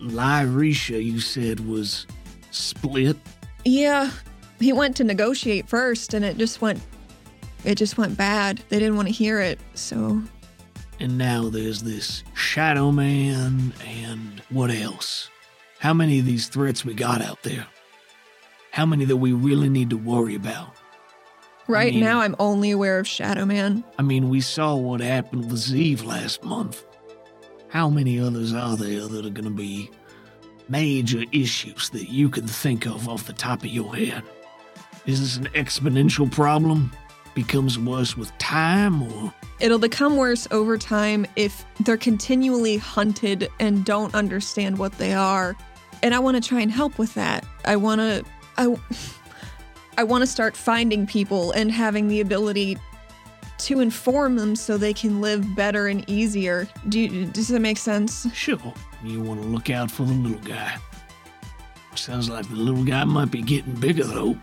Lyrisha, you said, was split. Yeah, he went to negotiate first, and it just went. It just went bad. They didn't want to hear it, so And now there's this Shadow Man and what else? How many of these threats we got out there? How many that we really need to worry about? right mean- now I'm only aware of Shadow Man. I mean, we saw what happened with Zeeve last month. How many others are there that are going to be major issues that you can think of off the top of your head? Is this an exponential problem? Becomes worse with time, or It'll become worse over time if they're continually hunted and don't understand what they are. And I want to try and help with that. I want to I I want to start finding people and having the ability to inform them so they can live better and easier. Do you, does that make sense? sure, you want to look out for the little guy. Sounds like the little guy might be getting bigger, though.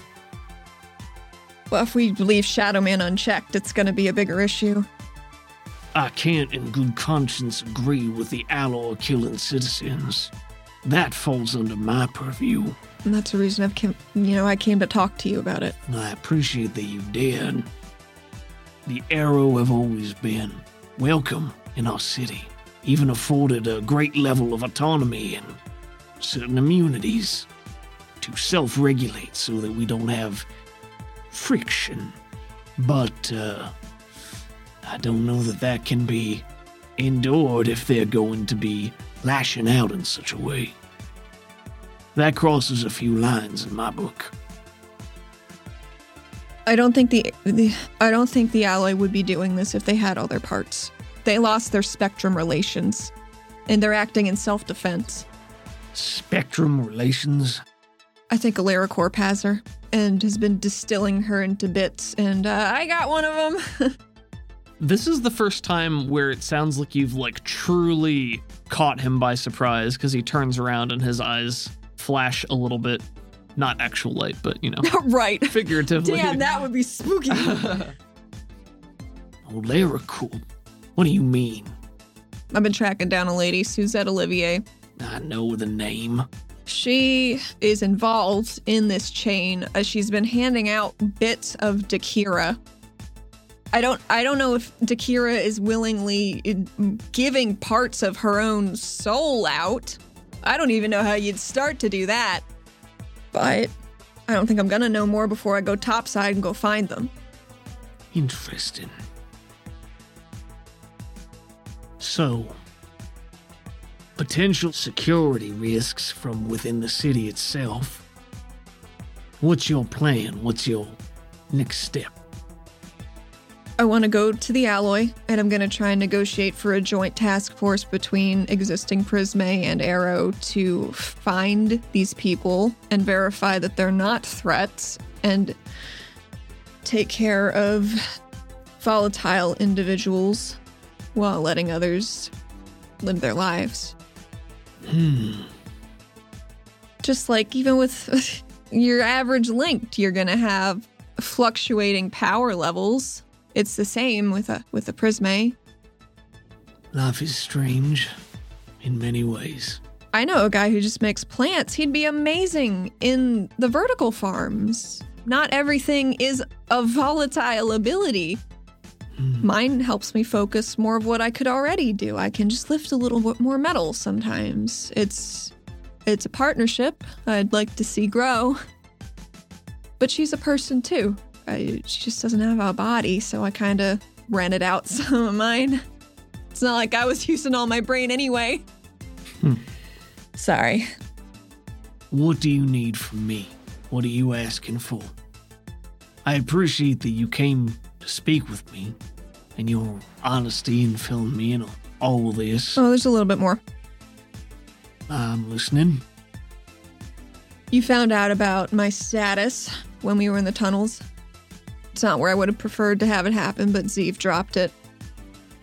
Well, if we leave Shadow Man unchecked, it's going to be a bigger issue. I can't, in good conscience, agree with the alloy killing citizens. That falls under my purview. And that's the reason I've came, you know, I came to talk to you about it. I appreciate that you did. The Arrow have always been welcome in our city, even afforded a great level of autonomy and certain immunities to self regulate so that we don't have friction. But, uh, I don't know that that can be endured if they're going to be lashing out in such a way. That crosses a few lines in my book. I don't think the, the I don't think the alloy would be doing this if they had all their parts. They lost their spectrum relations, and they're acting in self-defense. Spectrum relations. I think AleraCorp has her and has been distilling her into bits, and uh, I got one of them. This is the first time where it sounds like you've like truly caught him by surprise because he turns around and his eyes flash a little bit. Not actual light, but you know, right. figuratively. Damn, that would be spooky. Oh, AleraCorp. What do you mean? I've been tracking down a lady, Suzette Olivier. I know the name. She is involved in this chain as she's been handing out bits of Dakira. I don't I don't know if Dakira is willingly giving parts of her own soul out. I don't even know how you'd start to do that. But I don't think I'm gonna know more before I go topside and go find them. Interesting. So, potential security risks from within the city itself. What's your plan? What's your next step? I want to go to the alloy, and I'm going to try and negotiate for a joint task force between existing Prisme and Arrow to find these people and verify that they're not threats and take care of volatile individuals while letting others live their lives. Hmm. Just like even with your average linked, you're going to have fluctuating power levels. It's the same with a with a Prisme. Eh? Life is strange in many ways. I know a guy who just makes plants. He'd be amazing in the vertical farms. Not everything is a volatile ability. Hmm. Mine helps me focus more of what I could already do. I can just lift a little bit more metal sometimes. It's It's a partnership I'd like to see grow. But she's a person too. I, she just doesn't have a body, so I kind of rented out some of mine. It's not like I was using all my brain anyway. Hmm. Sorry. What do you need from me? What are you asking for? I appreciate that you came to speak with me and your honesty in filling me in on all this. Oh, there's a little bit more. I'm listening. You found out about my status when we were in the tunnels. It's not where I would have preferred to have it happen, but Zeev dropped it.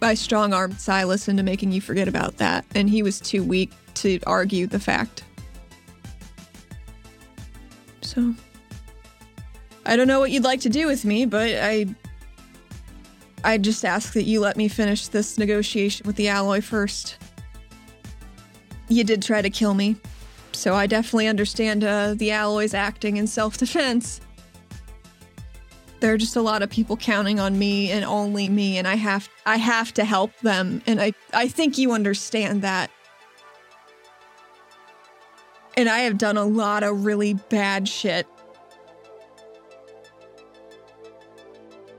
I strong armed Silas into making you forget about that, and he was too weak to argue the fact. So, I don't know what you'd like to do with me, but I. I just ask that you let me finish this negotiation with the alloy first. You did try to kill me, so I definitely understand uh, the alloys acting in self defense. There are just a lot of people counting on me and only me, and I have I have to help them, and I I think you understand that. And I have done a lot of really bad shit.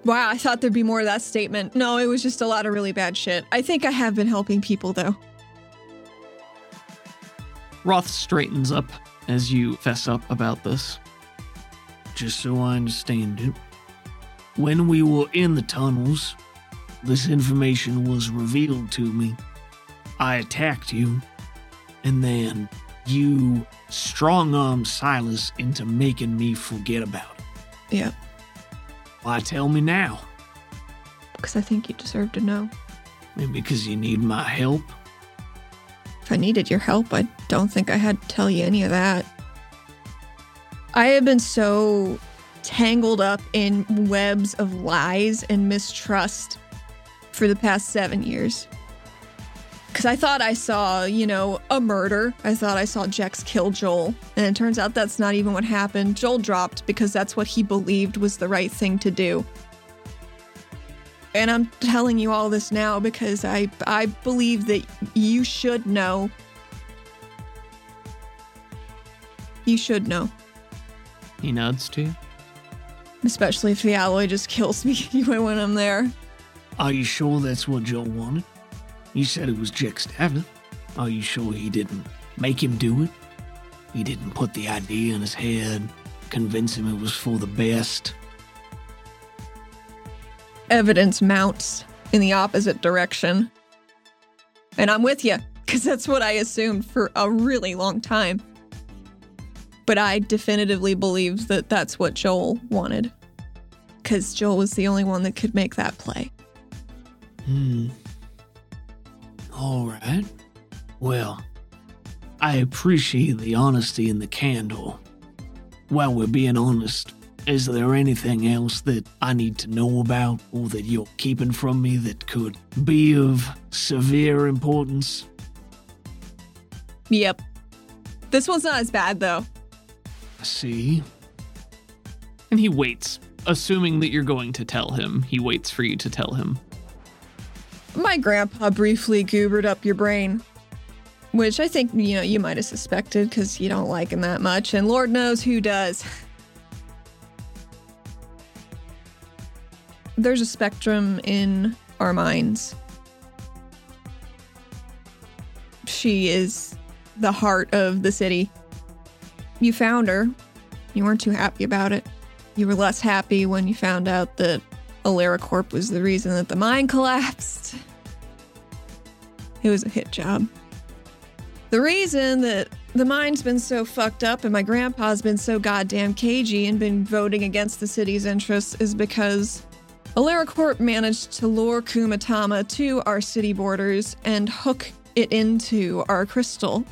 Wow, I thought there'd be more of that statement. No, it was just a lot of really bad shit. I think I have been helping people though. Roth straightens up as you fess up about this. Just so I understand it. When we were in the tunnels, this information was revealed to me. I attacked you, and then you strong armed Silas into making me forget about it. Yeah, Why tell me now? because I think you deserve to know. Maybe because you need my help? If I needed your help, I don't think I had to tell you any of that. I have been so tangled up in webs of lies and mistrust for the past seven years. Because I thought I saw, you know, a murder. I thought I saw Jex kill Joel. And it turns out that's not even what happened. Joel dropped because that's what he believed was the right thing to do. And I'm telling you all this now because I I believe that you should know. You should know, He nods to you. Especially if the alloy just kills me anyway when I'm there. Are you sure that's what Joel wanted? You said it was Jex Davith. Are you sure he didn't make him do it? He didn't put the idea in his head, convince him it was for the best. Evidence mounts in the opposite direction. And I'm with you, because that's what I assumed for a really long time. But I definitively believe that that's what Joel wanted. Because Joel was the only one that could make that play. Hmm. All right. Well, I appreciate the honesty and the candor. While we're being honest, is there anything else that I need to know about or that you're keeping from me that could be of severe importance? Yep. This one's not as bad, though. I see. And he waits, assuming that you're going to tell him. He waits for you to tell him. My grandpa briefly goobered up your brain. Which I think, you know, you might have suspected because you don't like him that much, and Lord knows who does. There's a spectrum in our minds. She is the heart of the city. You found her. You weren't too happy about it. You were less happy when you found out that AleraCorp was the reason that the mine collapsed. It was a hit job. The reason that the mine's been so fucked up and my grandpa's been so goddamn cagey and been voting against the city's interests is because AleraCorp managed to lure Kumatama to our city borders and hook it into our crystal,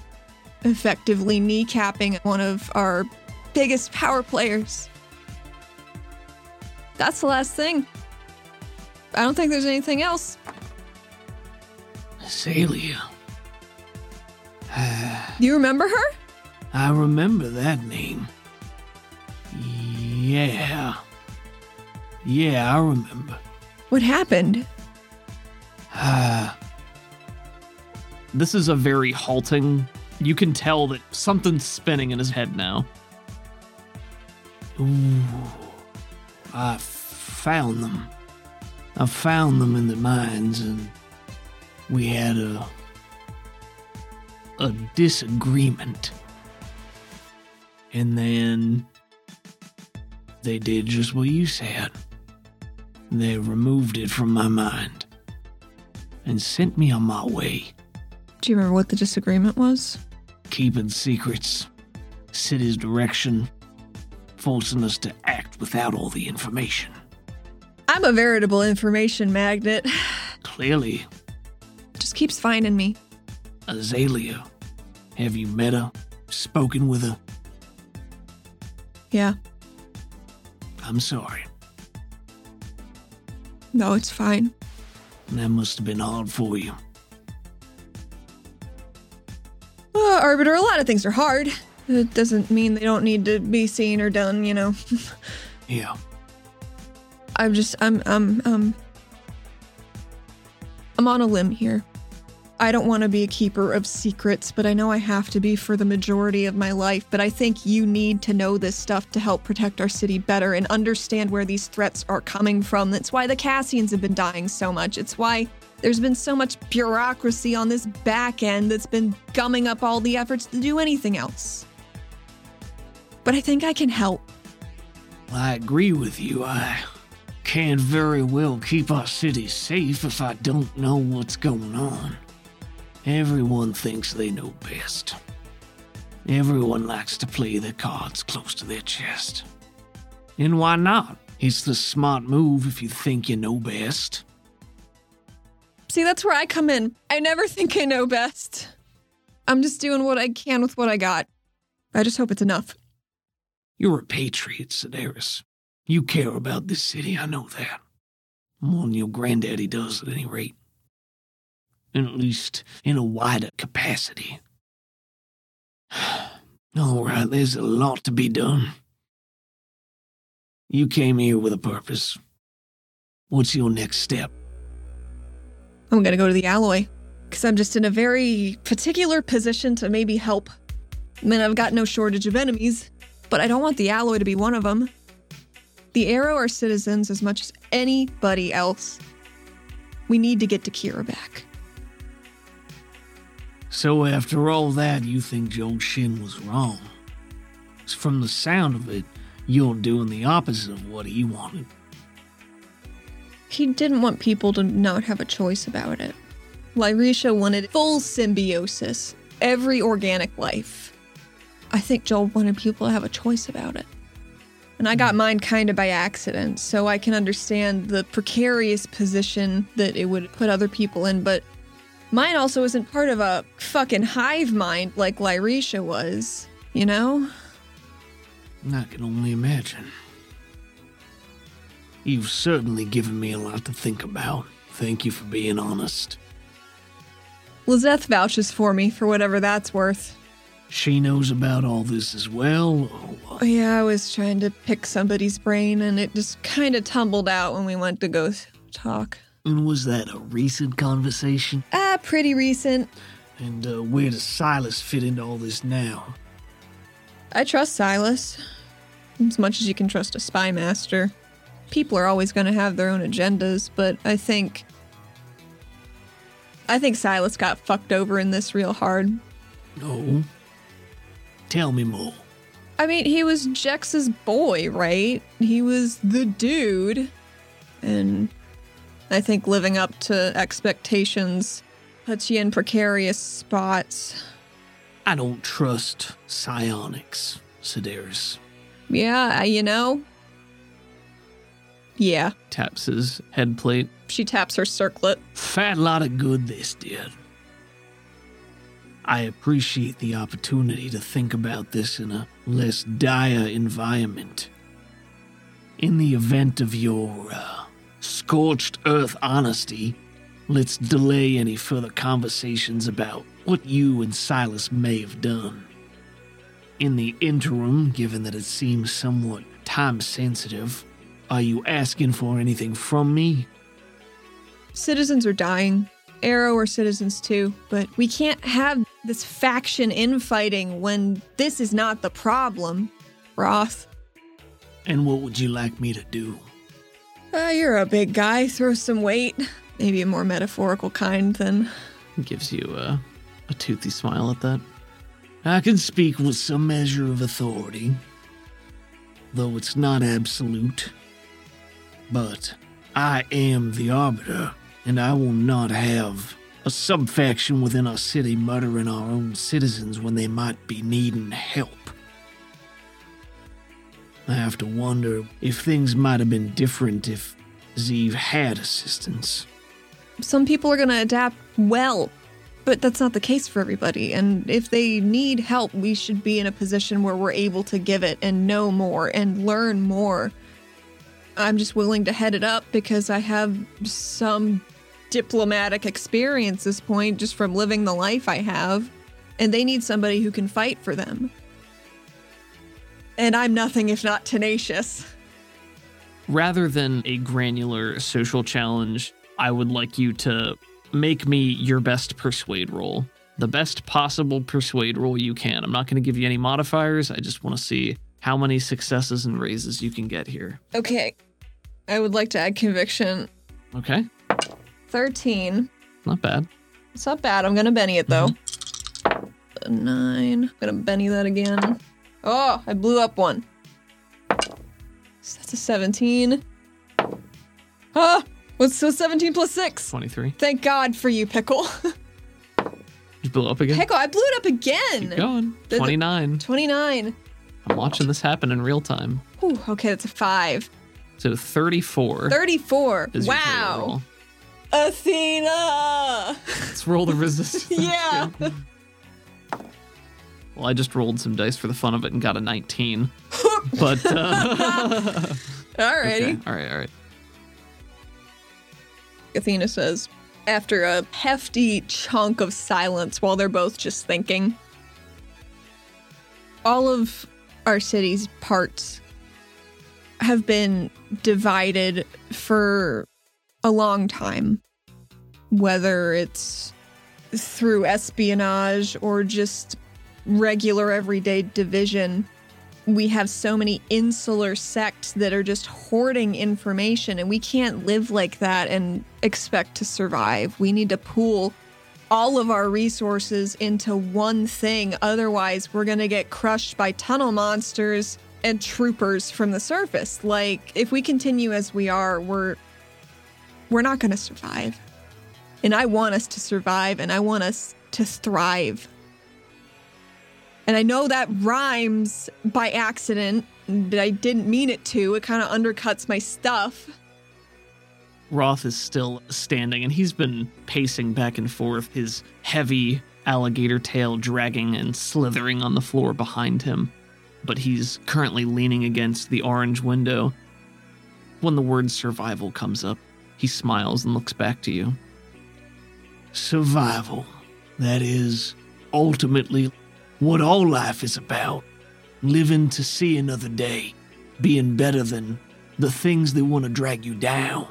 effectively kneecapping one of our biggest power players. That's the last thing. I don't think there's anything else. Celia. Do you remember her? I remember that name. Yeah. Yeah, I remember. What happened? Ah, This is a very halting You can tell that something's spinning in his head now. Ooh, I found them. I found them in the mines, and we had a a disagreement. And then they did just what you said. They removed it from my mind and sent me on my way. Do you remember what the disagreement was? Keeping secrets, city's direction, forcing us to act without all the information. I'm a veritable information magnet. Clearly, Just keeps finding me. Azalea. Have you met her? Spoken with her? Yeah. I'm sorry. No, it's fine. That must have been hard for you. Uh, Arbiter, a lot of things are hard. It doesn't mean they don't need to be seen or done, you know. Yeah. I'm just I'm I'm um I'm on a limb here. I don't want to be a keeper of secrets, but I know I have to be for the majority of my life. But I think you need to know this stuff to help protect our city better and understand where these threats are coming from. That's why the Cassians have been dying so much. It's why there's been so much bureaucracy on this back end that's been gumming up all the efforts to do anything else. But I think I can help. I agree with you. I can't very well keep our city safe if I don't know what's going on. Everyone thinks they know best. Everyone likes to play their cards close to their chest. And why not? It's the smart move if you think you know best. See, that's where I come in. I never think I know best. I'm just doing what I can with what I got. I just hope it's enough. You're a patriot, Sedaris. You care about this city, I know that. More than your granddaddy does, at any rate. And at least in a wider capacity. All right, there's a lot to be done. You came here with a purpose. What's your next step? I'm gonna go to the alloy because I'm just in a very particular position to maybe help. I mean, I've got no shortage of enemies, but I don't want the alloy to be one of them. The Arrow are citizens as much as anybody else. We need to get to Kira back. So, after all that, you think Joel Shin was wrong. From the sound of it, you're doing the opposite of what he wanted. He didn't want people to not have a choice about it. Lyrisha wanted full symbiosis, every organic life. I think Joel wanted people to have a choice about it. And I got mm. mine kind of by accident, so I can understand the precarious position that it would put other people in, but mine also isn't part of a fucking hive mind like Lyrisha was, you know? I can only imagine. You've certainly given me a lot to think about. Thank you for being honest. Lizette vouches for me for whatever that's worth. She knows about all this as well, or? Oh, Yeah, I was trying to pick somebody's brain and it just kind of tumbled out when we went to go talk. And was that a recent conversation? Ah, pretty recent. And uh, where does Silas fit into all this now? I trust Silas as much as you can trust a spy master. People are always going to have their own agendas, but I think I think Silas got fucked over in this real hard. No. Tell me more. I mean, he was Jex's boy, right? He was the dude. And I think living up to expectations puts you in precarious spots. I don't trust psionics, Sedaris. Yeah, you know? Yeah. Taps his head plate. She taps her circlet. Fat lot of good this did. I appreciate the opportunity to think about this in a less dire environment. In the event of your uh, scorched earth honesty, let's delay any further conversations about what you and Silas may have done. In the interim, given that it seems somewhat time sensitive, are you asking for anything from me? Citizens are dying. Arrow are citizens too, but we can't have this faction infighting when this is not the problem. Roth. And what would you like me to do? Uh, you're a big guy. Throw some weight. Maybe a more metaphorical kind than. Gives you a, a toothy smile at that. I can speak with some measure of authority, though it's not absolute. But I am the Arbiter, and I will not have a subfaction within our city murdering our own citizens when they might be needing help. I have to wonder if things might have been different if Zeev had assistance. Some people are going to adapt well, but that's not the case for everybody. And if they need help, we should be in a position where we're able to give it and know more and learn more. I'm just willing to head it up because I have some diplomatic experience this point just from living the life I have. And they need somebody who can fight for them and I'm nothing if not tenacious. Rather than a granular social challenge, I would like you to make me your best persuade roll. The best possible persuade roll you can. I'm not going to give you any modifiers. I just want to see how many successes and raises you can get here. Okay. I would like to add conviction. Okay. 13. Not bad. It's not bad. I'm going to Benny it though. Mm-hmm. Nine. I'm going to Benny that again. Oh, I blew up one. So that's a 17. Ah, what's so 17 plus 6? 23. Thank God for you, Pickle. you blew up again? Pickle, I blew it up again. Keep going. 29. 29. I'm watching this happen in real time. Ooh, okay, that's a 5. So 34. 34. Wow. Athena! Let's roll the resistance. yeah. Well, I just rolled some dice for the fun of it and got a 19. but uh Alrighty. Okay. All right, all right. Athena says, after a hefty chunk of silence while they're both just thinking. All of our city's parts have been divided for a long time, whether it's through espionage or just regular everyday division. We have so many insular sects that are just hoarding information, and we can't live like that and expect to survive. We need to pool all of our resources into one thing. Otherwise, we're going to get crushed by tunnel monsters and troopers from the surface. Like, if we continue as we are, we're we're not going to survive. And I want us to survive and I want us to thrive. And I know that rhymes by accident, but I didn't mean it to. It kind of undercuts my stuff. Roth is still standing and he's been pacing back and forth, his heavy alligator tail dragging and slithering on the floor behind him. But he's currently leaning against the orange window. When the word survival comes up, he smiles and looks back to you. Survival. That is ultimately what all life is about living to see another day, being better than the things that want to drag you down.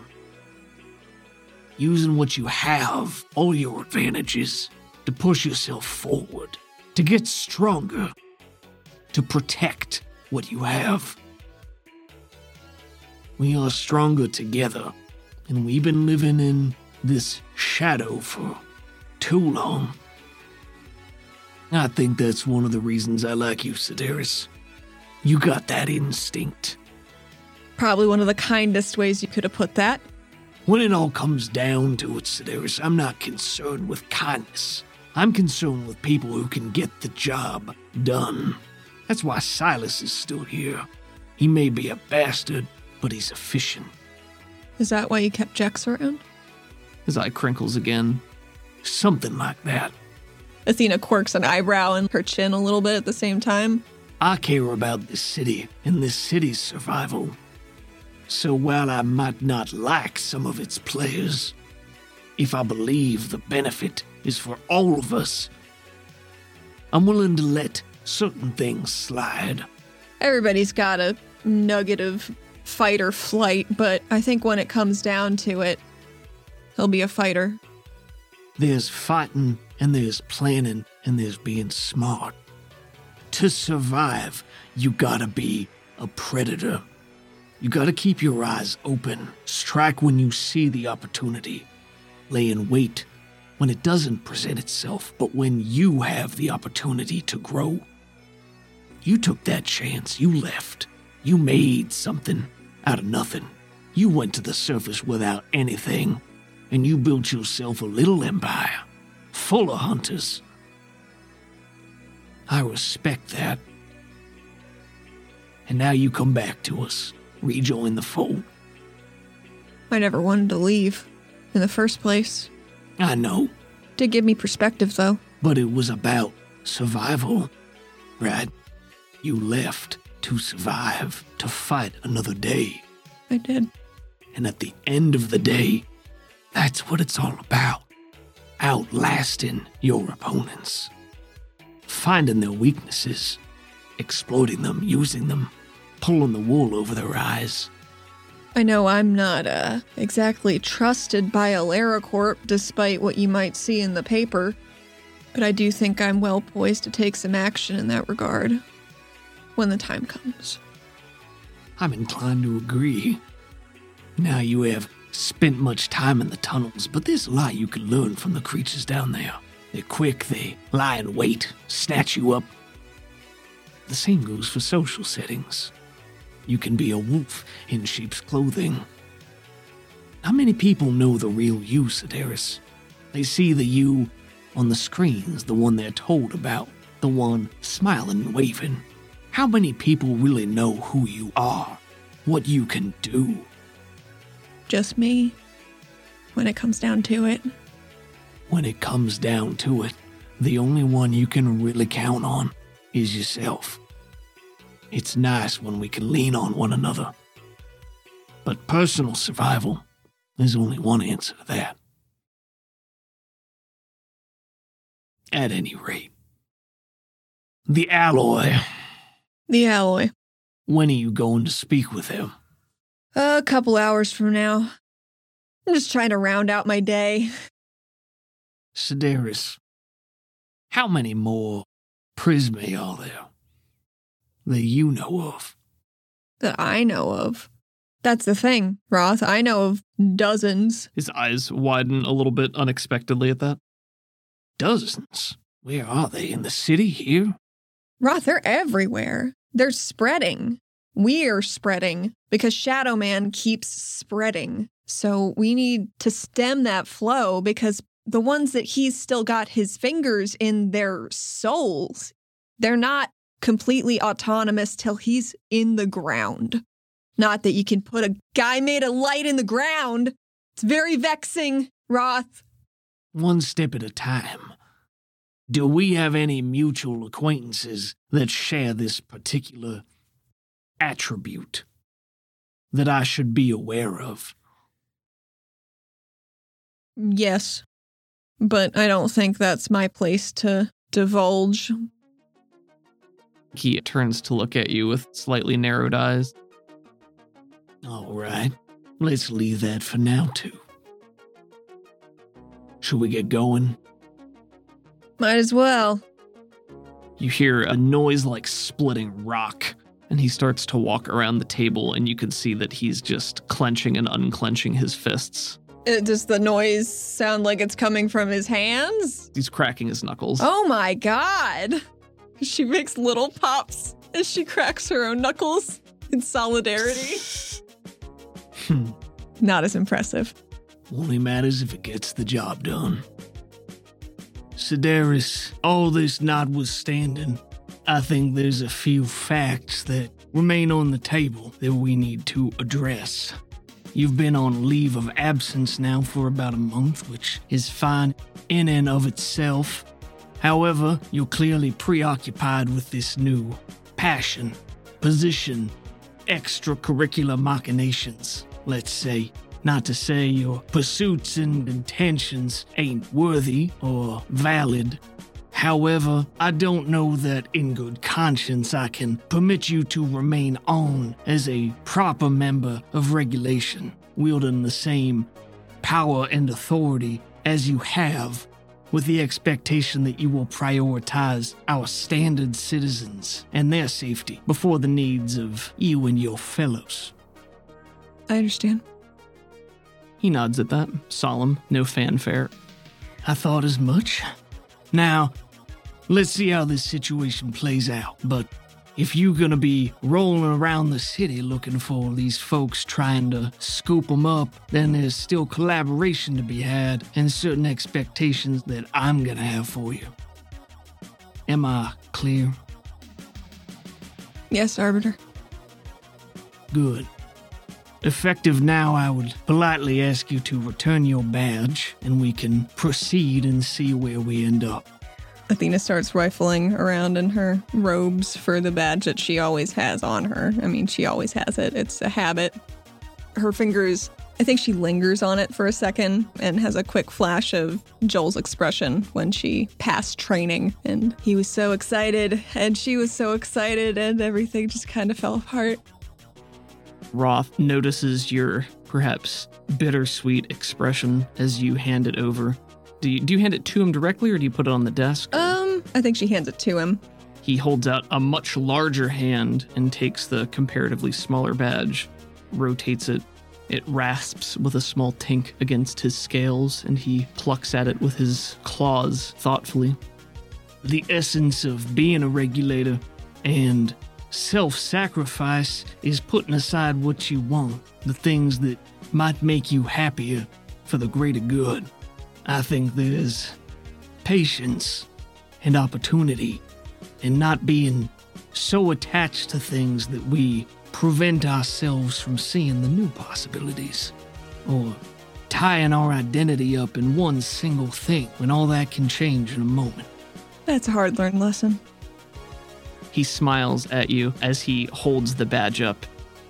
Using what you have, all your advantages, to push yourself forward, to get stronger, to protect what you have. We are stronger together, and we've been living in this shadow for too long. I think that's one of the reasons I like you, Sedaris. You got that instinct. Probably one of the kindest ways you could have put that. When it all comes down to it, Sedaris, I'm not concerned with kindness. I'm concerned with people who can get the job done. That's why Silas is still here. He may be a bastard, but he's efficient. Is that why you kept Jex around? His eye crinkles again. Something like that. Athena quirks an eyebrow and her chin a little bit at the same time. I care about this city and this city's survival. So while I might not like some of its players, if I believe the benefit is for all of us, I'm willing to let certain things slide. Everybody's got a nugget of fight or flight, but I think when it comes down to it, he'll be a fighter. There's fighting, and there's planning, and there's being smart. To survive, you gotta be a predator. You gotta keep your eyes open, strike when you see the opportunity, lay in wait when it doesn't present itself, but when you have the opportunity to grow. You took that chance, you left, you made something out of nothing. You went to the surface without anything, and you built yourself a little empire, full of hunters. I respect that. And now you come back to us, rejoin the fold. I never wanted to leave in the first place. I know, Did give me perspective, though. but it was about survival, right? You left to survive, to fight another day. I did. And at the end of the day, that's what it's all about outlasting your opponents, finding their weaknesses, exploiting them, using them, pulling the wool over their eyes. I know I'm not uh, exactly trusted by AleraCorp, despite what you might see in the paper, but I do think I'm well poised to take some action in that regard when the time comes. I'm inclined to agree. Now you have spent much time in the tunnels, but there's a lot you can learn from the creatures down there. They're quick, they lie in wait, snatch you up. The same goes for social settings. You can be a wolf in sheep's clothing. Not many people know the real you, Sedaris. They see the you on the screens, the one they're told about, the one smiling and waving. How many people really know who you are, what you can do? Just me, when it comes down to it. When it comes down to it, the only one you can really count on is yourself. It's nice when we can lean on one another. But personal survival, there's only one answer to that. At any rate, the alloy. The alloy. When are you going to speak with him? A couple hours from now. I'm just trying to round out my day. Sedaris, how many more Prisme are there that you know of? That I know of. That's the thing, Roth. I know of dozens. His eyes widen a little bit unexpectedly at that. Dozens. Where are they? In the city here? Roth, they're everywhere. They're spreading. We're spreading because Shadow Man keeps spreading. So we need to stem that flow because the ones that he's still got his fingers in their souls, they're not completely autonomous till he's in the ground. Not that you can put a guy made of light in the ground. It's very vexing, Roth. One step at a time. Do we have any mutual acquaintances that share this particular attribute that I should be aware of? Yes. But I don't think that's my place to divulge. He turns to look at you with slightly narrowed eyes. All right, let's leave that for now, too. Should we get going? Might as well. You hear a noise like splitting rock, and he starts to walk around the table, and you can see that he's just clenching and unclenching his fists. Uh, does the noise sound like it's coming from his hands? He's cracking his knuckles. Oh my god. She makes little pops as she cracks her own knuckles in solidarity. Hmm. Not as impressive. Only matters if it gets the job done. Sedaris, all this notwithstanding, I think there's a few facts that remain on the table that we need to address. You've been on leave of absence now for about a month, which is fine in and of itself. However, you're clearly preoccupied with this new passion, position, extracurricular machinations, let's say. Not to say your pursuits and intentions ain't worthy or valid. However, I don't know that in good conscience I can permit you to remain on as a proper member of regulation, wielding the same power and authority as you have, with the expectation that you will prioritize our standard citizens and their safety before the needs of you and your fellows. I understand. He nods at that, solemn, no fanfare. I thought as much. Now, let's see how this situation plays out. But if you're gonna be rolling around the city looking for these folks trying to scoop them up, then there's still collaboration to be had and certain expectations that I'm gonna have for you. Am I clear? Yes, Arbiter. Good. Effective now, I would politely ask you to return your badge and we can proceed and see where we end up. Athena starts rifling around in her robes for the badge that she always has on her. I mean, she always has it, it's a habit. Her fingers, I think she lingers on it for a second and has a quick flash of Joel's expression when she passed training. And he was so excited, and she was so excited, and everything just kind of fell apart. Roth notices your perhaps bittersweet expression as you hand it over. Do you, do you hand it to him directly or do you put it on the desk? Um, I think she hands it to him. He holds out a much larger hand and takes the comparatively smaller badge, rotates it. It rasps with a small tink against his scales, and he plucks at it with his claws thoughtfully. The essence of being a regulator and self sacrifice is putting aside what you want, the things that might make you happier for the greater good. I think there's patience and opportunity and not being so attached to things that we prevent ourselves from seeing the new possibilities or tying our identity up in one single thing when all that can change in a moment. That's a hard learned lesson. He smiles at you as he holds the badge up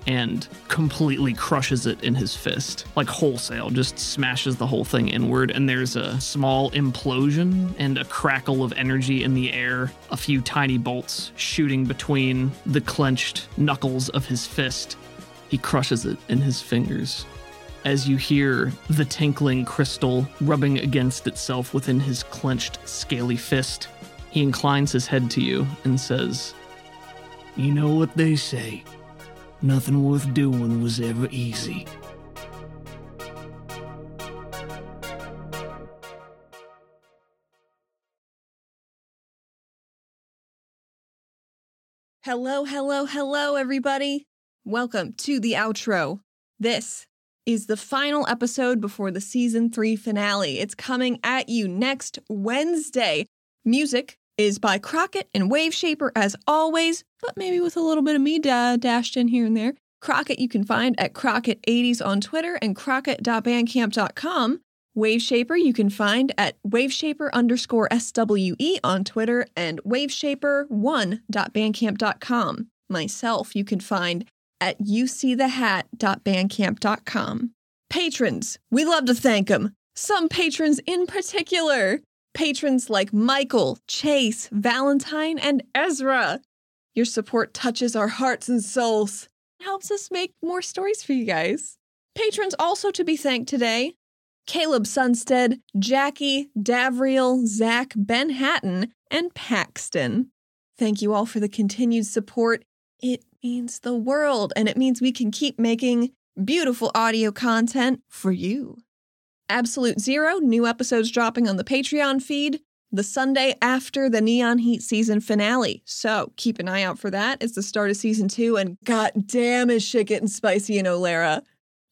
and completely crushes it in his fist, like wholesale, just smashes the whole thing inward. And there's a small implosion and a crackle of energy in the air, a few tiny bolts shooting between the clenched knuckles of his fist. He crushes it in his fingers. As you hear the tinkling crystal rubbing against itself within his clenched, scaly fist, he inclines his head to you and says, You know what they say nothing worth doing was ever easy. Hello, hello, hello, everybody. Welcome to the outro. This is the final episode before the season three finale. It's coming at you next Wednesday. Music is by Crockett and Waveshaper as always, but maybe with a little bit of me da- dashed in here and there. Crockett you can find at Crockett80s on Twitter and crockett.bandcamp.com. Waveshaper you can find at waveshaper underscore SWE on Twitter and waveshaper1.bandcamp.com. Myself you can find at youseethehat.bandcamp.com. Patrons, we love to thank them. Some patrons in particular. Patrons like Michael, Chase, Valentine, and Ezra. Your support touches our hearts and souls helps us make more stories for you guys. Patrons also to be thanked today Caleb Sunstead, Jackie, Davriel, Zach, Ben Hatton, and Paxton. Thank you all for the continued support. It means the world, and it means we can keep making beautiful audio content for you. Absolute Zero, new episodes dropping on the Patreon feed the Sunday after the Neon Heat season finale. So keep an eye out for that. It's the start of season two, and god damn is shit getting spicy in Olera.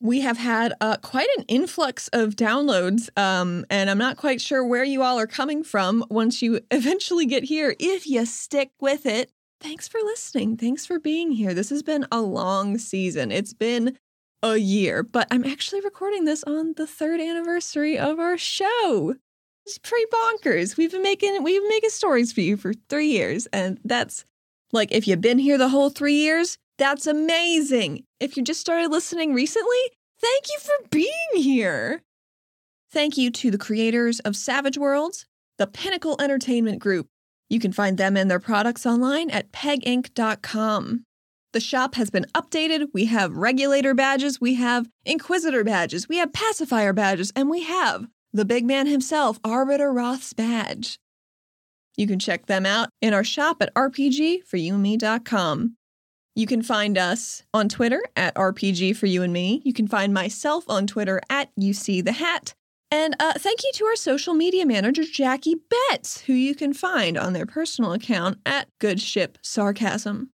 We have had uh, quite an influx of downloads, um, and I'm not quite sure where you all are coming from once you eventually get here. If you stick with it, thanks for listening. Thanks for being here. This has been a long season. It's been a year, but I'm actually recording this on the third anniversary of our show. It's pretty bonkers. We've been making we've been making stories for you for three years, and that's like if you've been here the whole three years, that's amazing. If you just started listening recently, thank you for being here. Thank you to the creators of Savage Worlds, the Pinnacle Entertainment Group. You can find them and their products online at peginc.com. The shop has been updated. We have regulator badges, we have inquisitor badges, we have pacifier badges, and we have the big man himself, Arbiter Roth's badge. You can check them out in our shop at rpgforyouandme.com. You can find us on Twitter at RPG for You and Me. You can find myself on Twitter at UC the Hat. And uh, thank you to our social media manager, Jackie Betts, who you can find on their personal account at Good Ship Sarcasm.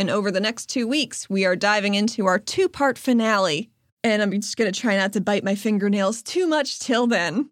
And over the next two weeks, we are diving into our two part finale. And I'm just going to try not to bite my fingernails too much till then.